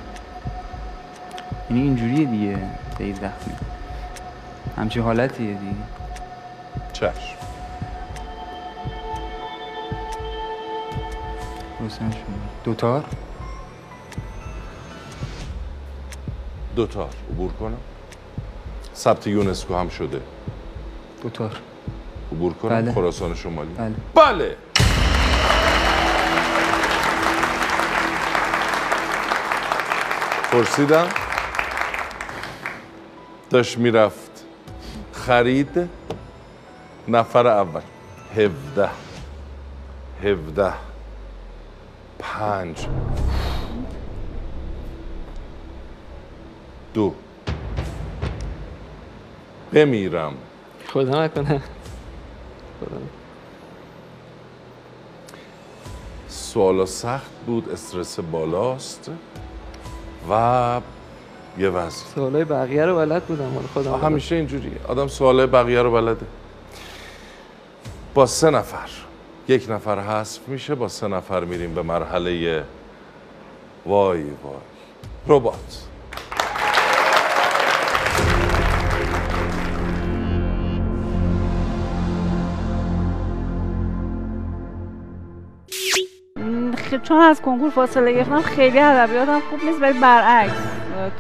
یعنی اینجوریه دیگه زهی زخمه همچین حالتیه دیگه. چشم. دوتار؟ دوتا عبور کنم. ثبت یونسکو هم شده. دوتا عبور کنم بله. خراسان شمالی. بله. بله. پرسیدم داشت می‌رفت خرید نفر اول. هفده. هفده. پنج. دو. بمیرم. خدا نکنه. سوالا سخت بود استرس بالاست و یه وضع. سوالای بقیه رو بلد بودم خدا همیشه اینجوریه آدم سوال بقیه رو بلده. با سه نفر. یک نفر حذف میشه با سه نفر میریم به مرحله وای وای. ربات. م، خ- چون از کنکور فاصله گرفتم خیلی ادبیاتم خوب نیست ولی برعکس.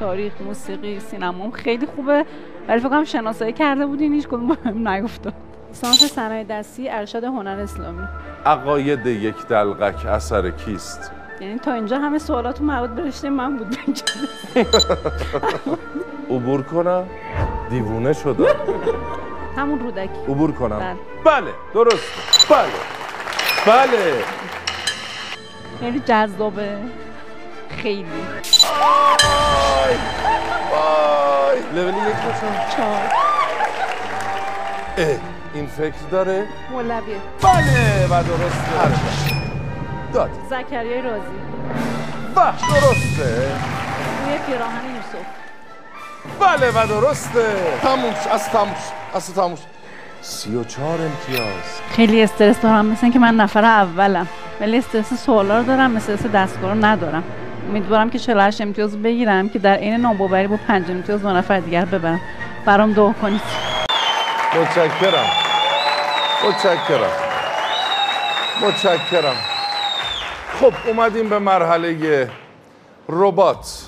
تاریخ موسیقی سینمام خیلی خوبه. ولی فکر کنم شناسایی کرده بودین هیچ کدوم بهم نیفتاد لیسانس صنایع دستی ارشد هنر اسلامی. عقاید یک دلقک اثر کیست؟ یعنی تا اینجا همه سوالاتون مربوط به رشته من بود. عبور کنم؟ دیوونه شدم. همون رودکی. عبور کنم. بله. بله درست. بله. بله. خیلی جذابه. خیلی. وای وای لول یک باشم چهار. اه، این فکر داره؟ مولویه. بله و درسته. داد. زکریای رازی. و درسته. روی پیراهن یوسف. بله و درسته. تموم شد. از تموم شد. از تموم شد. سی و چهار امتیاز. خیلی استرس دارم. مثل اینکه من نفر اولم. ولی استرس سوالا رو دارم استرس دستگاه رو ندارم. امیدوارم که 48 امتیاز بگیرم که در عین ناباوری با 5 امتیاز دو نفر دیگر ببرم. برام دعا کنید. متشکرم. متشکرم. متشکرم. خب اومدیم به مرحله ربات.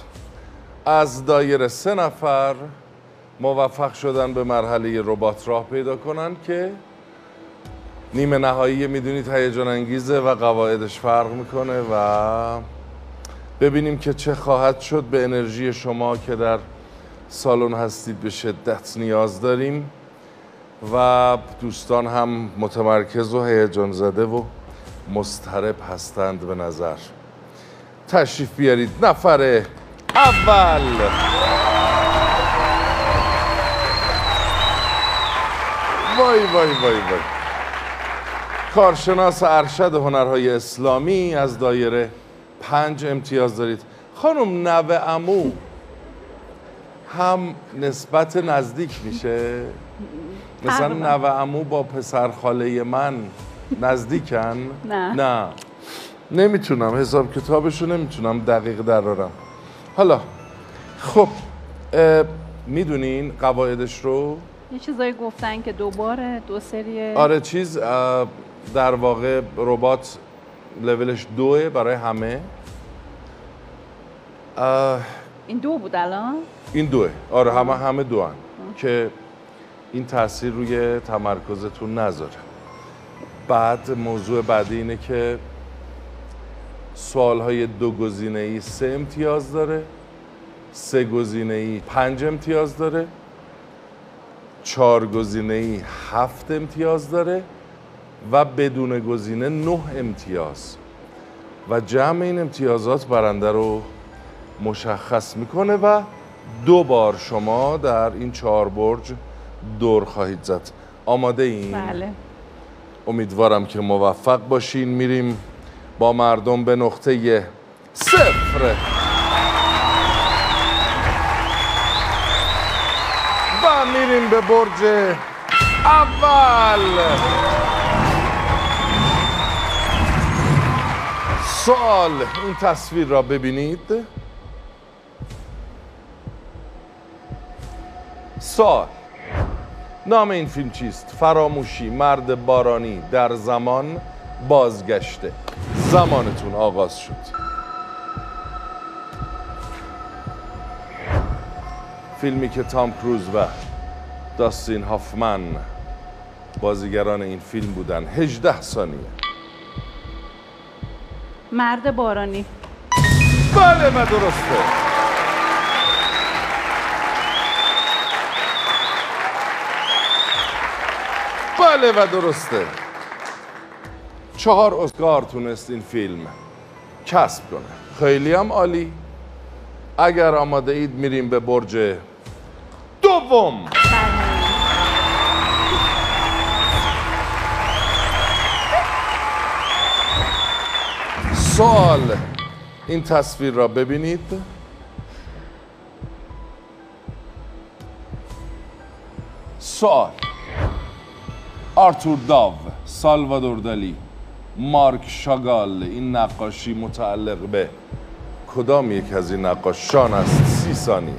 از دایره سه نفر موفق شدن به مرحله ربات راه پیدا کنن که نیمه نهایی می‌دونید هیجان انگیزه و قواعدش فرق می‌کنه و ببینیم که چه خواهد شد. به انرژی شما که در سالن هستید به شدت نیاز داریم و دوستان هم متمرکز و هیجان زده و مضطرب هستند به نظر. تشریف بیارید. نفر اول. وای وای وای کارشناس ارشد هنرهای اسلامی از دایره پنج امتیاز دارید. خانم نوه امو هم نسبت نزدیک میشه. مثلا. نوه امو با پسر خاله من نزدیکن. نه. نه. نمی‌تونم حساب کتابشو نمی‌تونم دقیق درارم. حالا خب می‌دونین قواعدش رو؟ یه چیزایی گفتن که دوباره دو سری آره چیز در واقع ربات لولش دوه برای همه. این دو بود الان؟ این دوه. آره همه همه دو که این تاثیر روی تمرکزتون نذاره. بعد موضوع بعدی اینه که سوال های دو گزینه ای سه امتیاز داره سه گزینه ای پنج امتیاز داره. چهار گزینه ای هفت امتیاز داره و بدون گزینه نه امتیاز. و جمع این امتیازات برنده رو مشخص می‌کنه و دو بار شما در این چهار برج دور خواهید زد. آماده این؟ بله. امیدوارم که موفق باشین. میریم با مردم به نقطه صفر. به برج اول. سوال این تصویر را ببینید. سوال نام این فیلم چیست؟ فراموشی مرد بارانی در زمان بازگشته. زمانتون آغاز شد. فیلمی که تام کروز و داستین هافمن بازیگران این فیلم بودن. 18 ثانیه. مرد بارانی. بله و درسته. بله و درسته. چهار اسکار تونست این فیلم کسب کنه. خیلی هم عالی. اگر آماده اید میریم به برج دوم. سوال این تصویر را ببینید. سوال. آرتور داو سالوادور دالی مارک شاگال این نقاشی متعلق به کدام یک از این نقاشان است؟ سی ثانیه.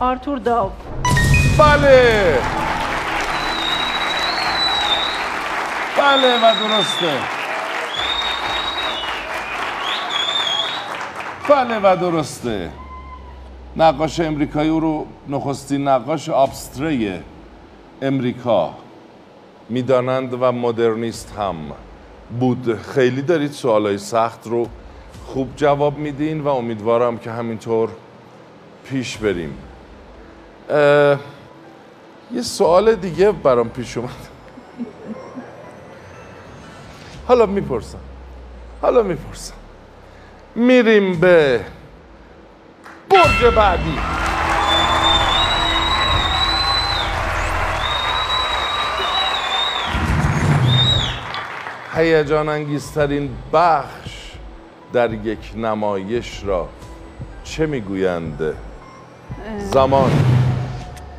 آرتور داو. بله. بله و درسته. بله و درسته. نقاش امریکایی او رو نخستین نقاش آبستره امریکا می‌دانند و مدرنیست هم بود. خیلی دارید سوالای سخت رو خوب جواب میدین و امیدوارم که همینطور پیش بریم. یه سوال دیگه برام پیش اومد. حالا می‌پرسم. حالا می‌پرسم. میریم به برج بعدی. هیجان انگیزترین بخش در یک نمایش را چه می‌گویند؟ زمان.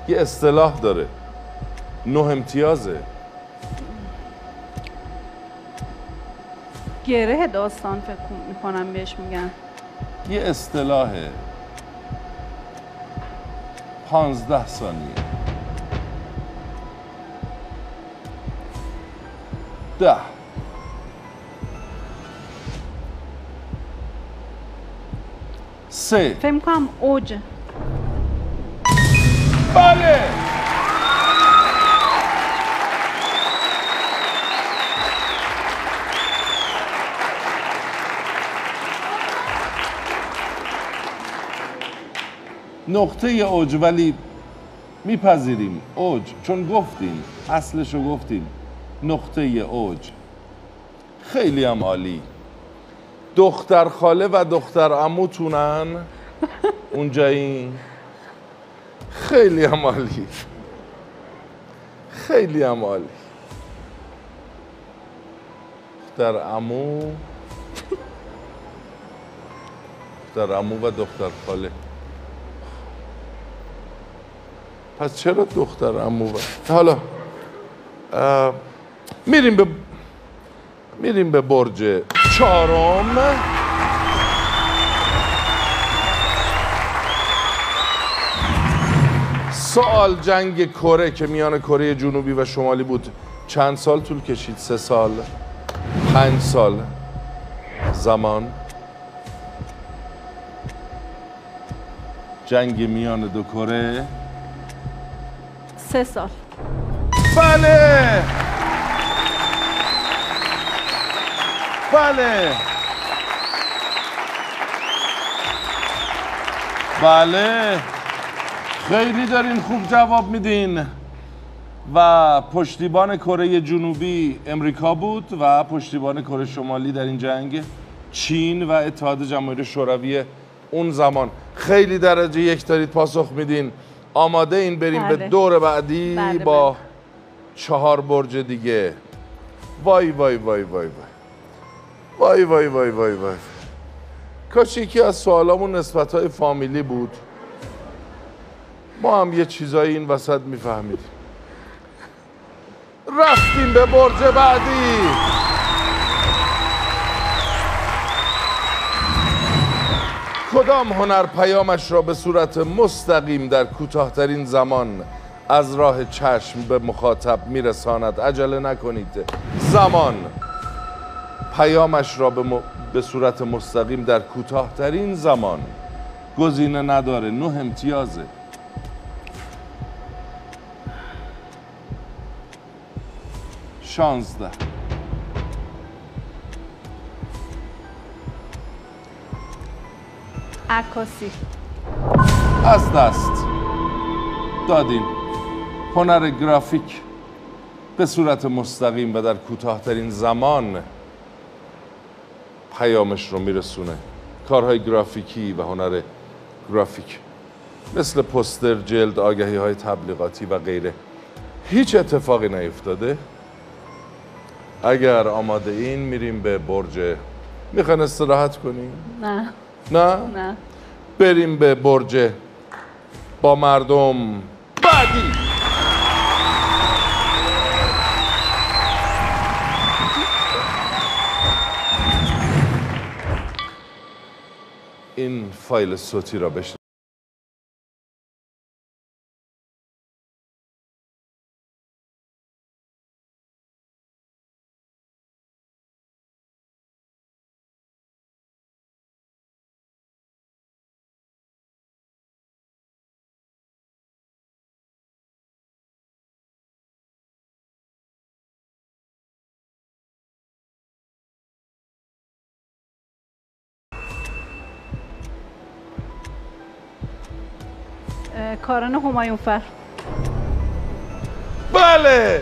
یه اصطلاح داره. نه امتیازه. گره داستان فکر می‌کنم بهش میگن. یه اصطلاحه پانزده ثانیه. ده. سه. فکر می‌کنم اوج. بله! نقطه اوج ولی میپذیریم. اوج چون گفتیم اصلشو گفتیم. نقطه اوج. خیلی هم عالی. دختر خاله و دختر عموتونن اونجایی. خیلی هم عالی. خیلی هم عالی. دختر عمو دختر عمو و دختر خاله. پس چرا دختر عمو و حالا میریم به میریم به برج چهارم. سوال جنگ کره که میان کره جنوبی و شمالی بود. چند سال طول کشید؟ سه سال. پنج سال. زمان. جنگ میان دو کره. سه سال. بله. بله. بله. خیلی دارین خوب جواب میدین. و پشتیبان کره جنوبی امریکا بود و پشتیبان کره شمالی در این جنگ چین و اتحاد جماهیر شوروی اون زمان. خیلی درجه یک دارید پاسخ میدین. آماده این بریم به بله. دور بعدی بله، با بله. چهار برج دیگه. وای وای وای وای وای. وای وای وای وای وای. کاش یکی از سوالامون نسبت های فامیلی بود. ما هم یه چیزایی این وسط میفهمیدیم. رفتیم به برج بعدی. کدام هنر پیامش را به صورت مستقیم در کوتاهترین زمان از راه چشم به مخاطب میرساند؟ عجله نکنید. زمان پیامش را به, م- به صورت مستقیم در کوتاهترین زمان. گزینه نداره نه امتیازه. شانزده. عکاسی. از دست دادیم. هنر گرافیک به صورت مستقیم و در کوتاهترین زمان پیامش رو میرسونه. کارهای گرافیکی و هنر گرافیک مثل پستر، جلد، آگهی های تبلیغاتی و غیره. هیچ اتفاقی نیفتاده. اگر آماده این میریم به برج. می‌خواین استراحت کنیم؟ نه. نه؟ نه. بریم به برج با مردم. بعدی. این فایل صوتی را بشن کارن همایون فر. بله.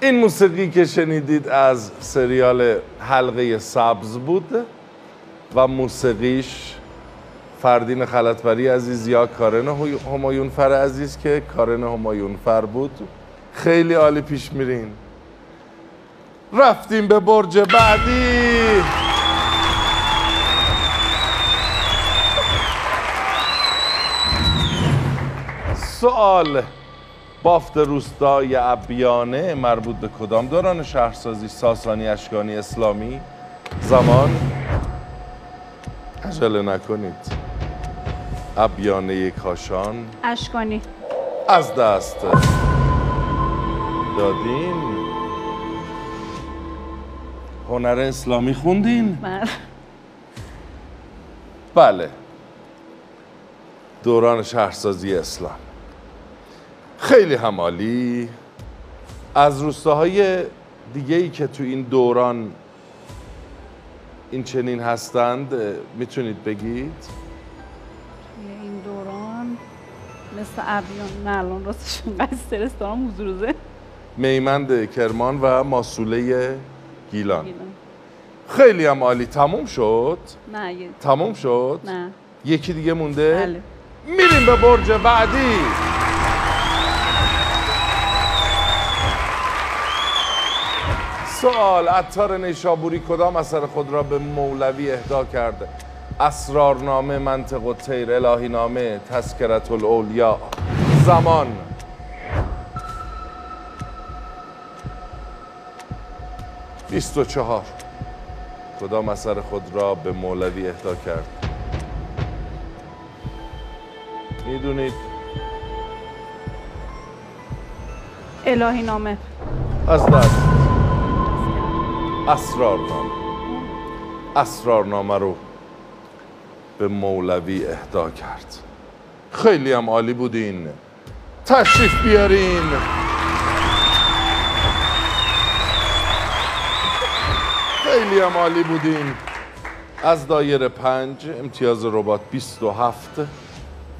این موسیقی که شنیدید از سریال حلقه سبز بود و موسیقیش فردین خلطبری عزیز یا کارن همایون فر عزیز که کارن همایون فر بود. خیلی عالی پیش میرین. رفتیم به برج بعدی. سوال بافت روستای ابیانه مربوط به کدام دوران شهرسازی ساسانی اشکانی اسلامی؟ زمان؟ عجله نکنید. ابیانه کاشان اشکانی. از دست دادین. هنر اسلامی خوندین؟ بله. بله. دوران شهرسازی اسلام. خیلی همالی. از روستاهای دیگه ای که تو این دوران این چنین هستند می‌تونید بگید؟ مثل ابیان نه الان راستش اینقدر استرس دارم حضور میمند کرمان و ماسوله گیلان. گیلان. خیلی هم عالی. تموم شد؟ نه یه تموم شد؟ نه. یکی دیگه مونده؟ بله. میریم به برج بعدی. سوال عطار نیشابوری کدام اثر خود را به مولوی اهدا کرده؟ اسرارنامه منطق و تیر الهی نامه تذکرت الاولیا زمان. بیست و چهار. کدام اثر خود را به مولوی اهدا کرد؟ می‌دونید؟ الهی نامه از دست. اسرارنامه. اسرارنامه رو به مولوی اهدا کرد. خیلی هم عالی بودین. تشریف بیارین. خیلی هم عالی بودین. از دایره پنج امتیاز ربات 27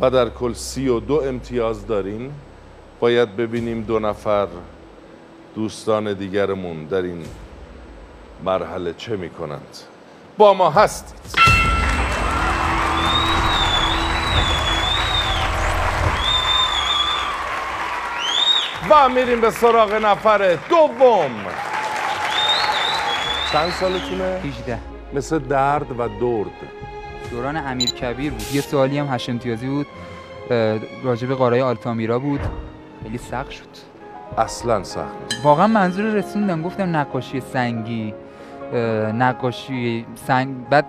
و در کل 32 امتیاز دارین. باید ببینیم دو نفر دوستان دیگرمون در این مرحله چه می کنند با ما هستید. و میریم به سراغ نفر دوم. چند سالتونه؟ 18 مثل درد و درد. دوران امیر کبیر بود. یه سوالی هم هشت امتیازی بود. به قارای آلتامیرا بود. خیلی سخت شد. اصلا سخت. واقعا منظور رسوندم. گفتم نقاشی سنگی نقاشی سنگ. بعد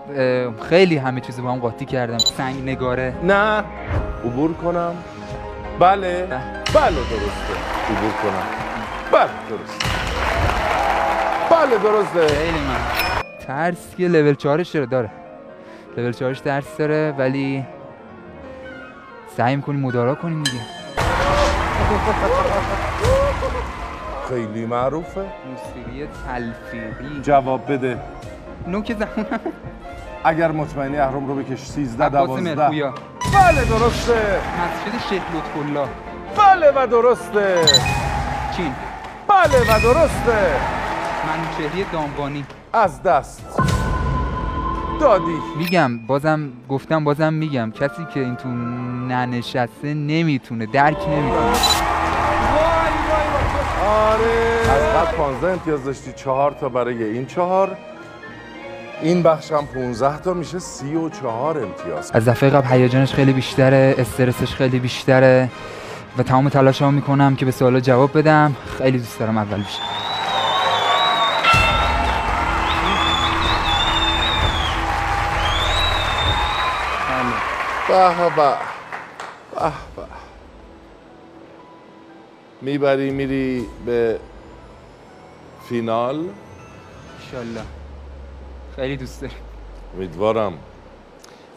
خیلی همه چیز با هم قاطی کردم. سنگ نگاره. نه عبور کنم. بله. بله. درسته. عبور کنم. بله درسته. بله درسته. خیلی من ترس که لول 4 رو داره. لول 4 درس داره ولی سعی می‌کنیم مدارا کنیم دیگه. خیلی معروفه. موسیقی تلفیقی. جواب بده. نوک زمونم اگر مطمئنی اهرام رو بکش 13 عباس 12 مرکویا بله درسته. مسجد شیخ لطف الله بله و درسته. چین. بله و درسته. منوچهری دامبانی. از دست دادی. میگم بازم گفتم بازم میگم. کسی که این تو ننشسته نمی‌تونه درک نمی‌کنه. آره. از قبل 15 امتیاز داشتی چهار تا برای این چهار. این بخش هم 15 تا میشه 34 امتیاز. از دفعه قبل هیجانش خیلی بیشتره استرسش خیلی بیشتره و تمام تلاشمو می‌کنم که به سوالا جواب بدم. خیلی دوست دارم اول بشم. به به به به. می‌بری میری به فینال؟ انشالله. خیلی دوست دارم. امیدوارم.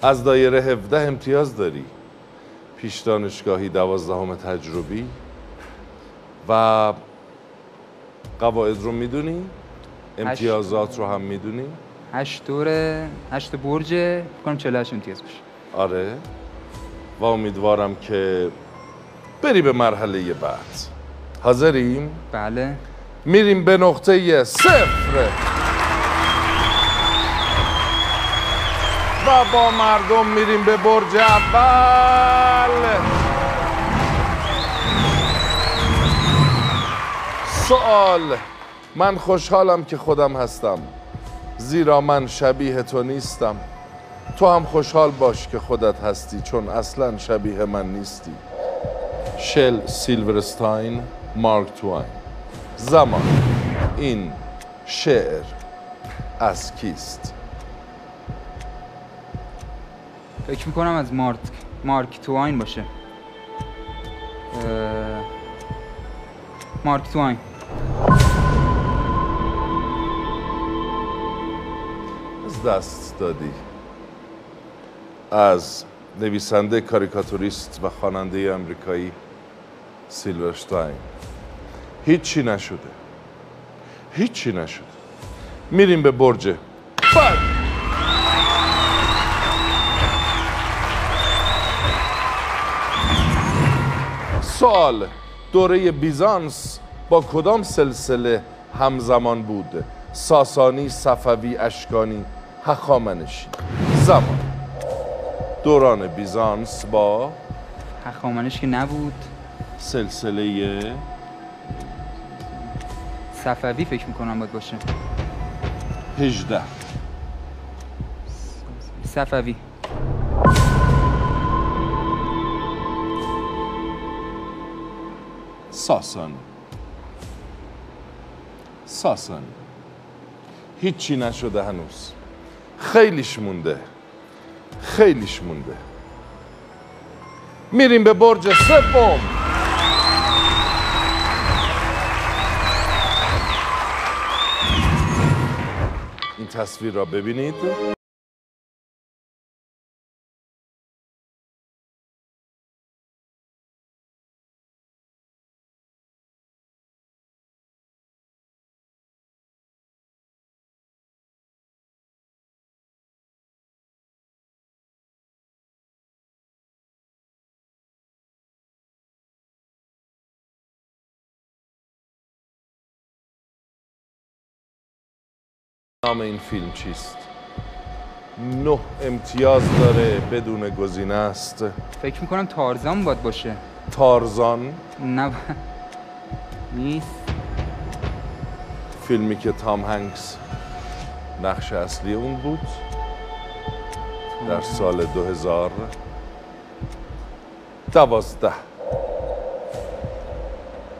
از دایره 17 امتیاز داری. پیش دانشگاهی دوازدهم تجربی. و قواعد رو می‌دونی؟ امتیازات رو هم می‌دونی؟ هشت دوره هشت برج. کنم 48 امتیاز بشه آره. و امیدوارم که بری به مرحله بعد. حاضریم؟ بله. میریم به نقطه صفر. با مردم میریم به برج اول. سوال من خوشحالم که خودم هستم زیرا من شبیه تو نیستم. تو هم خوشحال باش که خودت هستی چون اصلا شبیه من نیستی. شل سیلورستاین مارک توین. زمان این شعر از کیست؟ فکر می‌کنم از مارک مارک تواین باشه. مارک تواین از دست دادی. از نویسنده کاریکاتوریست و خواننده امریکایی سیلورشتاین هیچی نشده. هیچی نشده. میریم به برج. بله سوال دوره بیزانس با کدام سلسله همزمان بود؟ ساسانی صفوی اشکانی هخامنشی. زمان. دوران بیزانس با هخامنش که نبود. سلسله صفوی فکر می‌کنم باید باشه. 18 صفوی. ساسانی ساسانی هیچی نشده هنوز. خیلیش مونده. خیلیش مونده. میریم به برج سوم. این تصویر را ببینید. نام این فیلم چیست؟ نه امتیاز داره بدون گزینه است. فکر می‌کنم تارزان باید باشه. تارزان؟ نه. نیست. فیلمی که تام هنگس نقش اصلی اون بود در سال 2000 دوازده.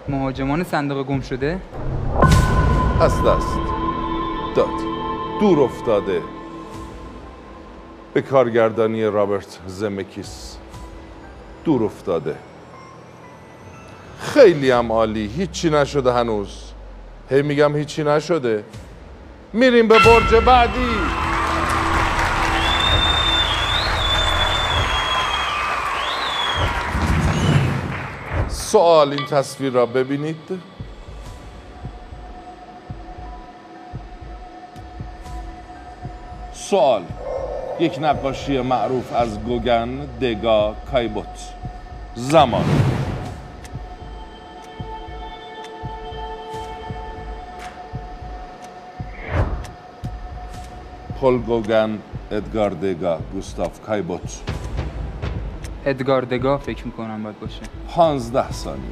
مهاجمان صندوق گم شده؟ از دست داد. دور افتاده به کارگردانی رابرت زمکیس. دور افتاده. خیلی هم عالی هیچی نشده هنوز. هی میگم هیچی نشده. میریم به برج بعدی. سوال این تصویر را ببینید. سوال. یک نقاشی معروف از گوگن دگا کایبوت. زمان. پل گوگن ادگار دگا گوستاف کایبوت. ادگار دگاه فکر می‌کنم باید باشه. پانزده ثانیه.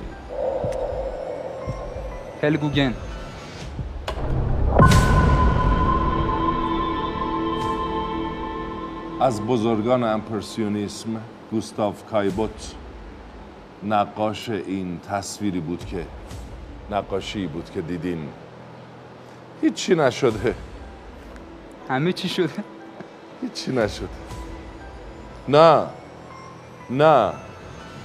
هل گوگن. از بزرگان امپرسیونیسم گوستاف کایبوت نقاش این تصویری بود که نقاشی بود که دیدین. هیچی نشده. همه چی شده؟ هیچی نشده. نه. نه.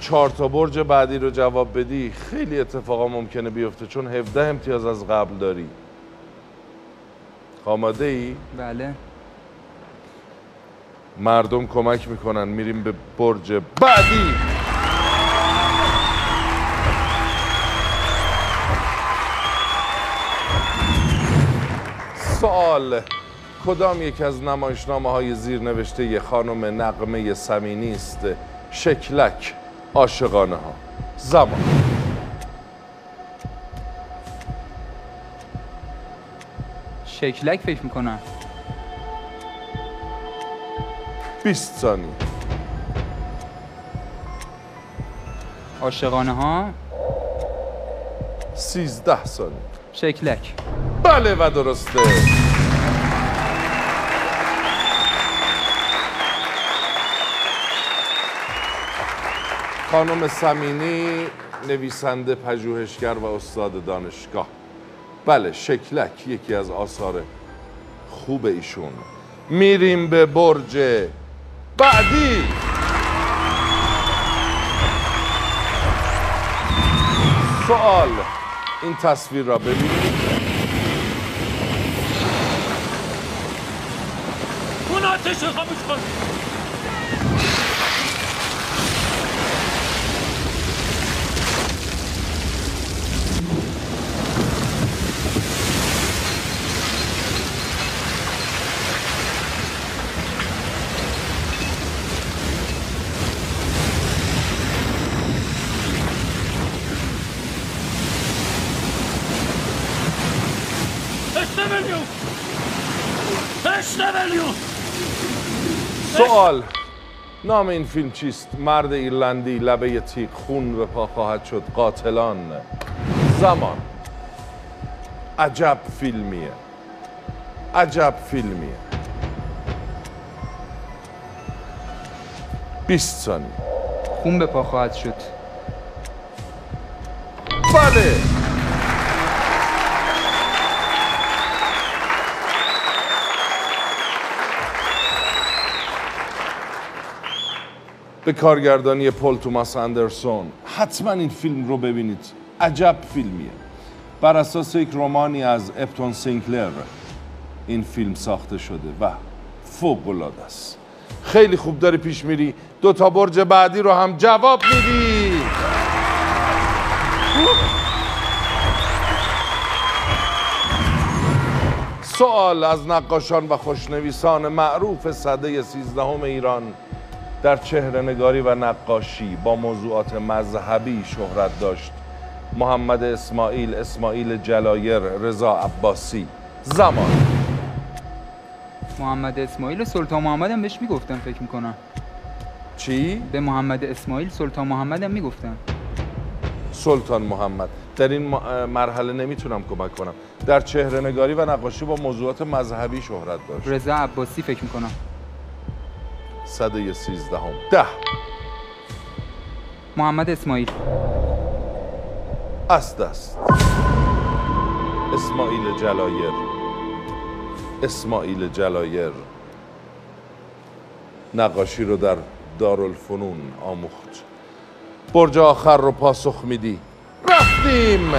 چهار تا برج بعدی رو جواب بدی خیلی اتفاقا ممکنه بیفته چون 17 امتیاز از قبل داری. آماده ای؟ بله. مردم کمک می‌کنن. میریم به برج بعدی. سوال. کدام یک از نمایشنامه های زیر نوشته خانم نقمه سمینی است؟ شکلک عاشقانه ها زمان. شکلک فکر می‌کنم. 20 ثانیه. عاشقانه ها؟ 13 ثانیه. شکلک. بله و درسته. خانم سمینی نویسنده پژوهشگر و استاد دانشگاه. بله شکلک یکی از آثار خوب ایشون. میریم به برج بعدی. سوال. این تصویر را ببینید. اون آتش خاموش کن. نام این فیلم چیست؟ مرد ایرلندی لبه تیغ خون به پا خواهد شد قاتلان. زمان. عجب فیلمیه. عجب فیلمیه. 20 ثانیه. خون به پا خواهد شد. بله. به کارگردانی پل توماس اندرسون. حتما این فیلم رو ببینید. عجب فیلمیه. بر اساس یک رومانی از اپتون سینکلر این فیلم ساخته شده و فوق العاده است. خیلی خوب داری پیش میری. دو تا برج بعدی رو هم جواب میدی. سوال از نقاشان و خوشنویسان معروف صده سیزدهم ایران. در چهره نگاری و نقاشی با موضوعات مذهبی شهرت داشت. محمد اسماعیل اسماعیل جلایر رضا عباسی. زمان. محمد اسماعیل سلطان محمد هم بهش می‌گفتن فکر می‌کنم. چی؟ به محمد اسماعیل سلطان محمد هم می‌گفتن سلطان محمد. در این مرحله نمی‌تونم کمک کنم. در چهره نگاری و نقاشی با موضوعات مذهبی شهرت داشت. رضا عباسی فکر می‌کنم. صده سیزدهم. ده. محمد اسماعیل. از دست. اسماعیل جلایر. اسماعیل جلایر. نقاشی رو در دارالفنون آموخت. برج آخر رو پاسخ میدی. رفتیم.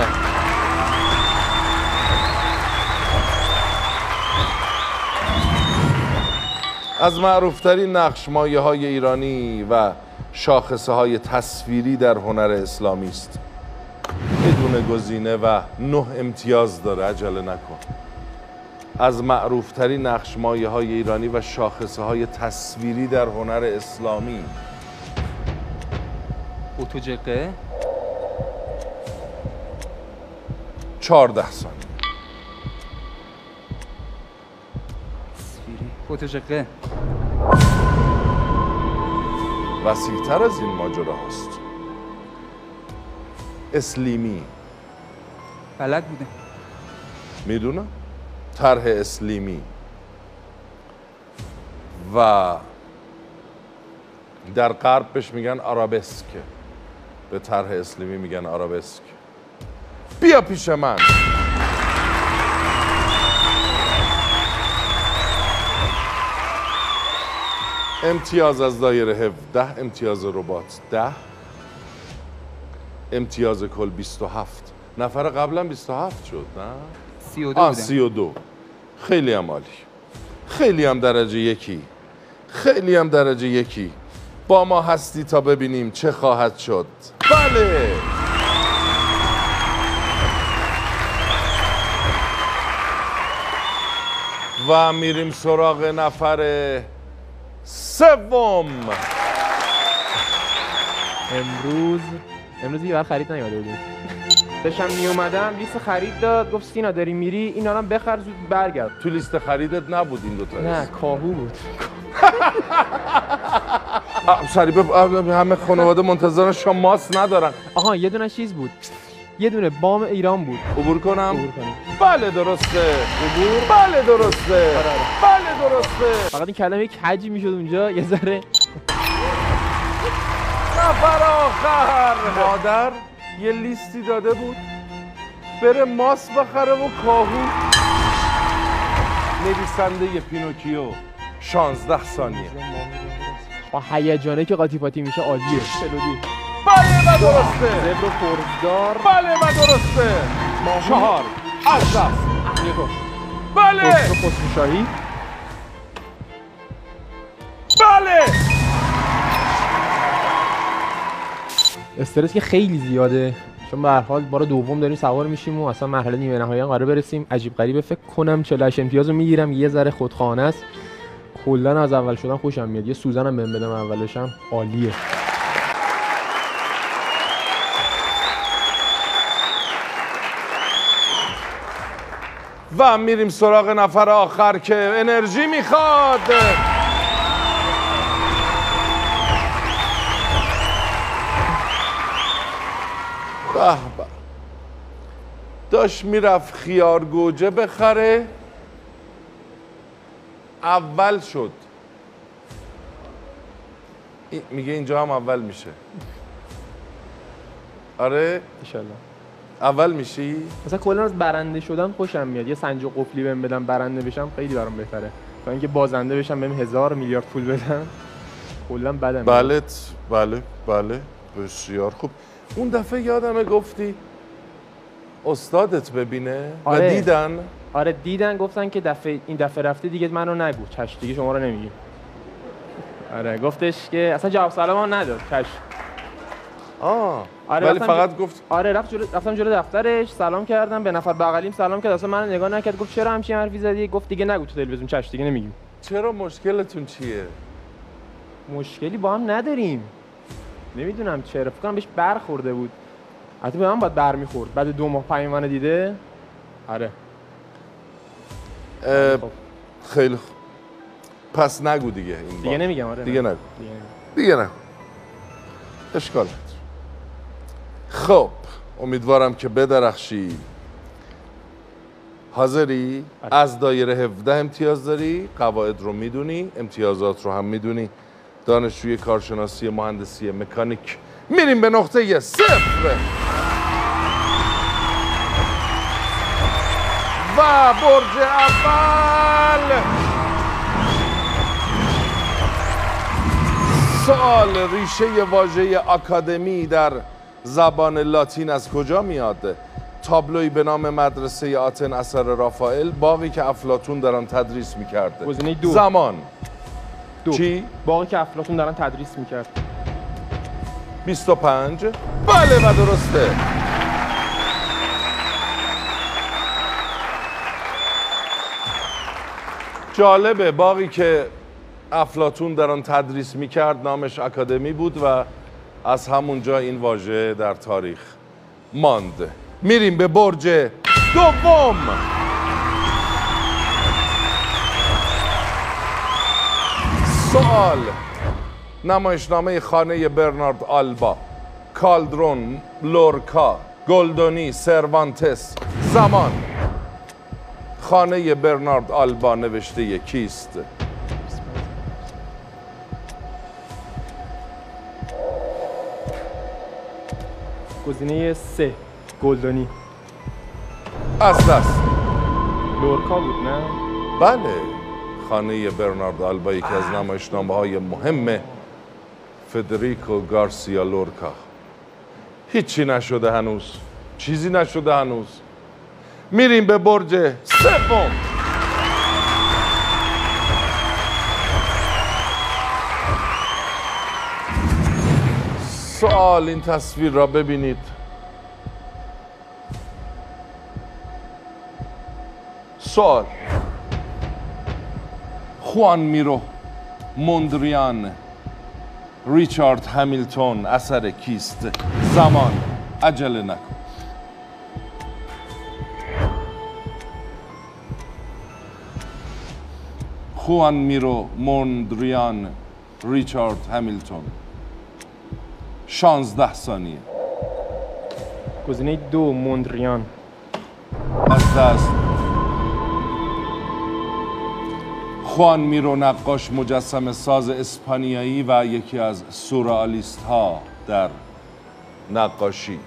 از معروفترین نقش مایه های ایرانی و شاخصه های تصویری در هنر اسلامی است. بدون گزینه و نه امتیاز داره عجله نکن. از معروفترین نقش مایه های ایرانی و شاخصه های تصویری در هنر اسلامی. اتوجقه چهارده ثانیه اتوجقه وسیعتر از این ماجرا هست اسلیمی. بلد بودم. می‌دونم. طرح اسلیمی. و در غرب بهش میگن آرابسک. به طرح اسلیمی میگن آرابسک. بیا پیش من. امتیاز از دایره 17 امتیاز ربات 10 امتیاز کل 27 نفر قبلا 27 شد نه؟ سی و دو آه بودم سی و دو. خیلی هم عالی. خیلی هم درجه یکی. خیلی هم درجه یکی. با ما هستی تا ببینیم چه خواهد شد. بله! و میریم سراغ نفر سوم. امروز امروز یه بر خرید نیومده بودیم. داشتم می اومدم لیست خرید داد گفت سینا داری میری؟ این الان بخر زود برگرد. تو لیست خریدت نبود این دوتا نه کاهو بود. آه، همه خانواده منتظر شما ماست ندارن. آها یه دونه چیز بود. یه دونه بام ایران بود. عبور کنم؟ عبور بله درسته. عبور؟ بله درسته. بله درسته. فقط این کلمه کجی می‌شد اونجا یه ذره. نفر آخر. مادر یه لیستی داده بود. بره ماس بخره و کاهو. نویسنده پینوکیو. 16 ثانیه. با هیجانه که قاطی پاتی میشه عالیه. بله و درسته. زبر و فرزدار بله و درسته. چهار. از دست. بله. خسرو خسروشاهی بله. استرس که خیلی زیاده. چون به هر حال بار دوم داریم سوار میشیم و اصلا مرحله نیمه نهایی هم قرار برسیم. عجیب غریبه. فکر کنم 48 امتیاز رو می‌گیرم. یه ذره خودخواهانه است. کلا از اول شدن خوشم میاد. یه سوزنم بهم بدم. اولشم عالیه. و میریم سراغ نفر آخر که انرژی می‌خواد. به داشت می‌رفت خیار گوجه بخره. اول شد. میگه اینجا هم اول میشه. آره؟ انشالله. اول میشی؟ مثلا کلا از برنده شدن خوشم میاد. یه سنج و قفلی بهم بدم برنده بشم خیلی برام بهتره. تا اینکه بازنده بشم بهم هزار میلیارد پول بدن. کلا بدم. بله بله بله. بسیار خوب. اون دفعه یادمه گفتی استادت ببینه و آره. دیدن. آره دیدن گفتن که دفعه این دفعه رفته دیگه منو نگو. چش دیگه شما رو نمیگیم. آره گفتش که اصلا جواب سلام نداد. چش آه. آره، ولی فقط گفت آره رفت جلو رفتم جلو دفترش سلام کردم به نفر بغلیم سلام کرد. اصلا من نگاه نکرد گفت چرا همچین حرفی زدی؟ گفت دیگه نگو تو تلویزیون چش دیگه نمیگیم. چرا مشکلتون چیه؟ مشکلی با هم نداریم. نمی‌دونم چرا فکر کنم بهش برخورده بود. حتی به من باید برمیخورد. بعد دو ماه پیام منو دیده. آره. خب. خیلی خوب پس نگو دیگه این دیگه. نمیگم آره دیگه نه. نگو. دیگه نمیگم. دیگه نگو. اشکال. خب امیدوارم که بدرخشی. حاضری؟ آره. از دایره 17 امتیاز داری؟ قواعد رو می‌دونی امتیازات رو هم می‌دونی. دانشجوی کارشناسی مهندسی مکانیک. میریم به نقطه صفر. و برج اول. سوال ریشه واژه آکادمی در زبان لاتین از کجا میاد؟ تابلوی به نام مدرسه آتن اثر رافائل باقی که افلاتون در آن تدریس می‌کرده گزینه دو. زمان دو چی؟ باقی که افلاطون دارن تدریس می‌کرد 25 بله و درسته جالبه باقی که افلاتون در آن تدریس می‌کرد نامش اکادمی بود و از همونجا این واژه در تاریخ ماند. میریم به برج دوم. سوال. نمایشنامه خانه برنارد آلبا کالدرون لورکا گلدونی سروانتس زمان. خانه برنارد آلبا نوشته کیست؟ گزینه سه گلدانی. از دست. لورکا بود نه؟ بله. خانه برنارد آلبا یکی از نمایشنامه های مهم فدریکو گارسیا لورکا. هیچی نشده هنوز. چیزی نشده هنوز. میریم به برج سوم. سوال این تصویر را ببینید. سوال. خوان میرو موندریان ریچارد همیلتون اثر کیست؟ زمان عجله نکن. خوان میرو موندریان ریچارد همیلتون. شانزده ثانیه. گزینه دو موندریان. از دست. خوان میرو نقاش مجسم ساز اسپانیایی و یکی از سورئالیست ها در نقاشی.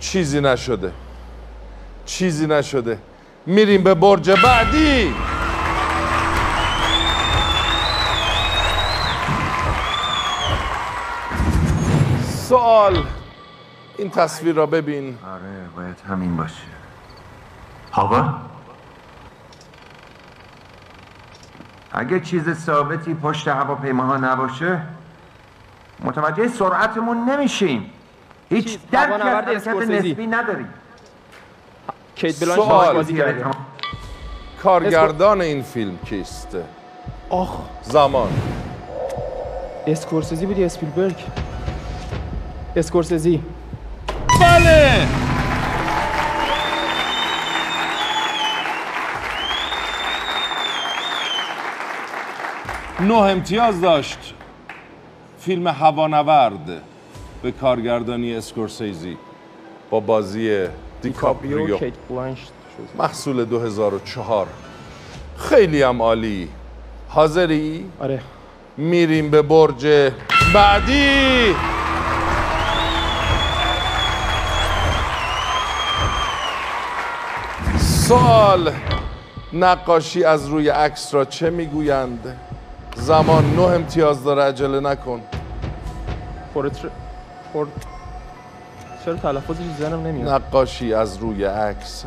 چیزی نشده. چیزی نشده. میریم به برج بعدی. سوال. این تصویر را ببین. آره باید همین باشه. آقا؟ اگه چیز ثابتی پشت هواپیماها نباشه متوجه سرعتمون نمیشیم. هیچ درکی از حرکت. نسبی نداریم. کیت بلانش سوال. باهاش بازی کرده. کارگردان این فیلم کیست؟ آخ. زمان. اسکورسیزی بود یا اسپیلبرگ. اسکورسیزی بله! نه امتیاز داشت. فیلم هوانورد به کارگردانی اسکورسیزی با بازی دیکاپریو. محصول 2004 خیلی هم عالی. حاضری؟ آره. میریم به برج بعدی. سوال نقاشی از روی عکس را چه می‌گویند؟ زمان نه امتیاز داره عجله نکن. پورتر پور چرا تلفظش ذهنم نمیاد؟ نقاشی از روی عکس.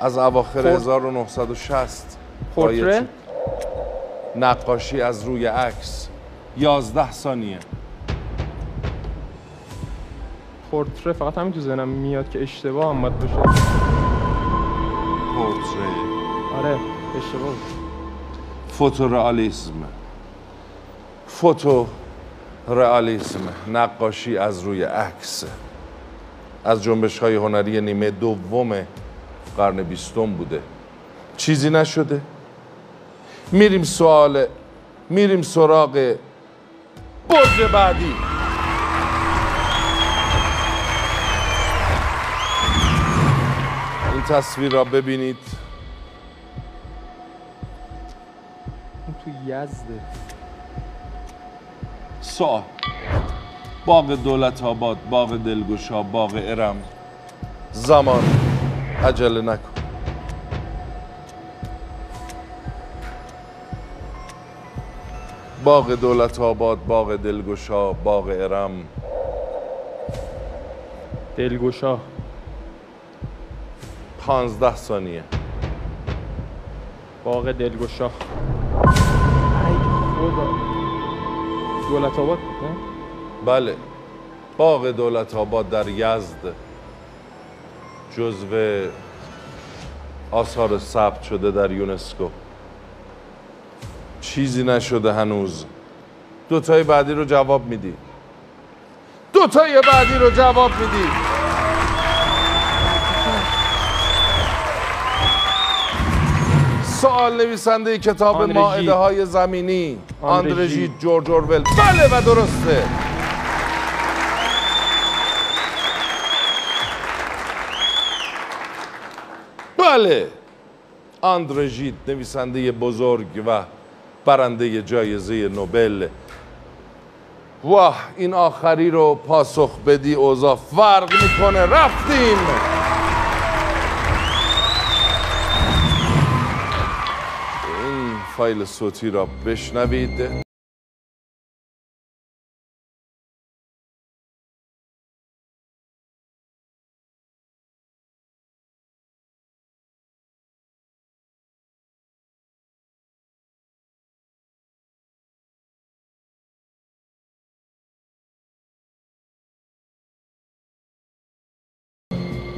از اواخر پورت- 1960 پورتره. نقاشی از روی عکس. 11 ثانیه. پورتره فقط همین تو ذهنم میاد که اشتباه هم باید باشه. پورتری. آره اشتباه. فوتورئالیسم فوتو رئالیسم نقاشی از روی عکس. از جنبش های هنری نیمه دوم قرن بیستم بوده. چیزی نشده؟ میریم سوال میریم سراغ برج بعدی. تصویر را ببینید. اون تو یزده. سوال. باغ دولت آباد باغ دلگشا باغ ارم. زمان. عجله نکن. باغ دولت آباد باغ دلگشا باغ ارم. دلگشا. پانزده ثانیه. باغ دلگشا. ای خدا. دولت آباد؟ نه؟ بله. باغ دولت آباد در یزد. جزو آثار ثبت شده در یونسکو. چیزی نشده هنوز. دوتای بعدی رو جواب میدی. دوتای بعدی رو جواب میدی. سوال نویسنده کتاب ماعده. های زمینی. ژید جورج اورول. بله و درسته. بله. آندره ژید نویسنده بزرگ و برنده جایزه نوبل. واه این آخری رو پاسخ بدی اوضاع فرق می‌کنه. رفتیم. فایل صوتی را بشنوید.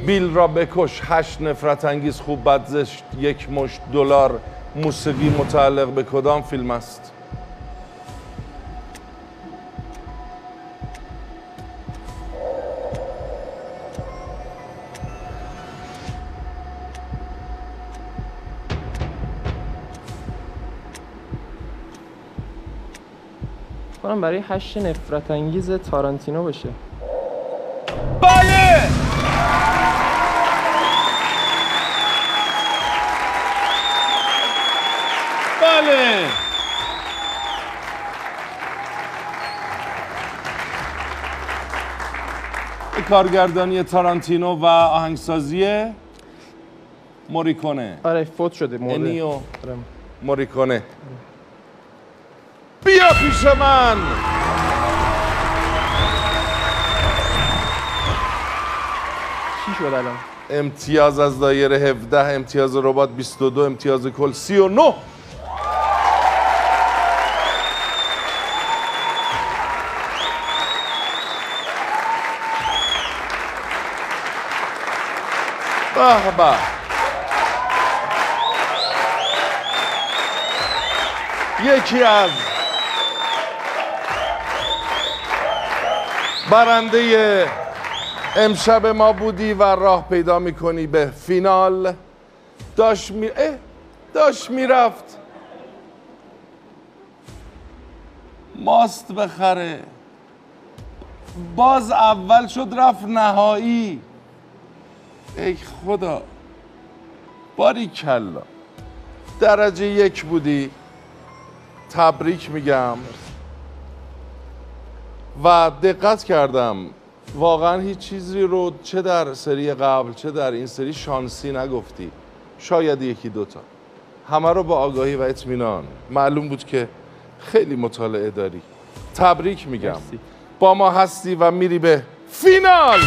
بیل را بکش هشت نفرت انگیز خوب بد زشت یک مشت دلار. موسیقی متعلق به کدام فیلم است؟ برای هشت نفرت انگیز تارانتینو باشه. بله! بله. کارگردانی تارانتینو و آهنگسازی موریکونه. آره فوت شده انیو. آره. موریکونه. بیا پیش من. چی شد الان؟ امتیاز از دایره 17 امتیاز ربات 22 امتیاز کل 39 به یکی از برنده امشب ما بودی و راه پیدا می‌کنی به فینال داشت می... اه، داشت می‌رفت ماست بخره باز اول شد رفت نهایی ای خدا. باری کلا. درجه یک بودی. تبریک میگم. و دقت کردم. واقعا هیچ چیزی رو چه در سری قبل چه در این سری شانسی نگفتی. شاید یکی دوتا همه رو با آگاهی و اطمینان. معلوم بود که خیلی مطالعه داری. تبریک میگم. با ما هستی و میری به فینال!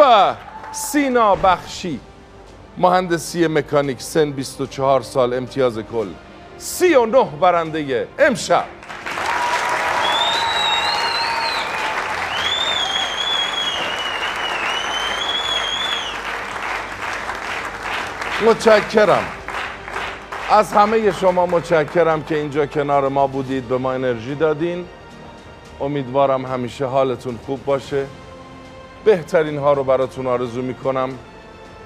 و سینا بخشی مهندسی مکانیک سن 24 سال امتیاز کل. 39 برنده امشب. متشکرم. از همه شما متشکرم که اینجا کنار ما بودید به ما انرژی دادین. امیدوارم همیشه حالتون خوب باشه. بهترین ها رو براتون آرزو می‌کنم.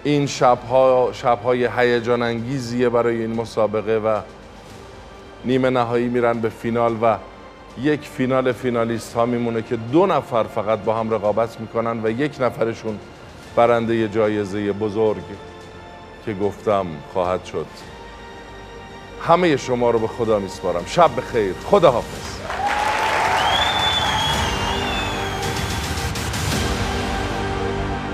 این شبها شبهای هیجان انگیزیه برای این مسابقه و نیمه نهایی میرن به فینال و یک فینال فینالیست ها میمونه که دو نفر فقط با هم رقابت می‌کنن و یک نفرشون برنده جایزه بزرگ که گفتم خواهد شد. همه شما رو به خدا میسپارم. شب بخیر. خدا حافظ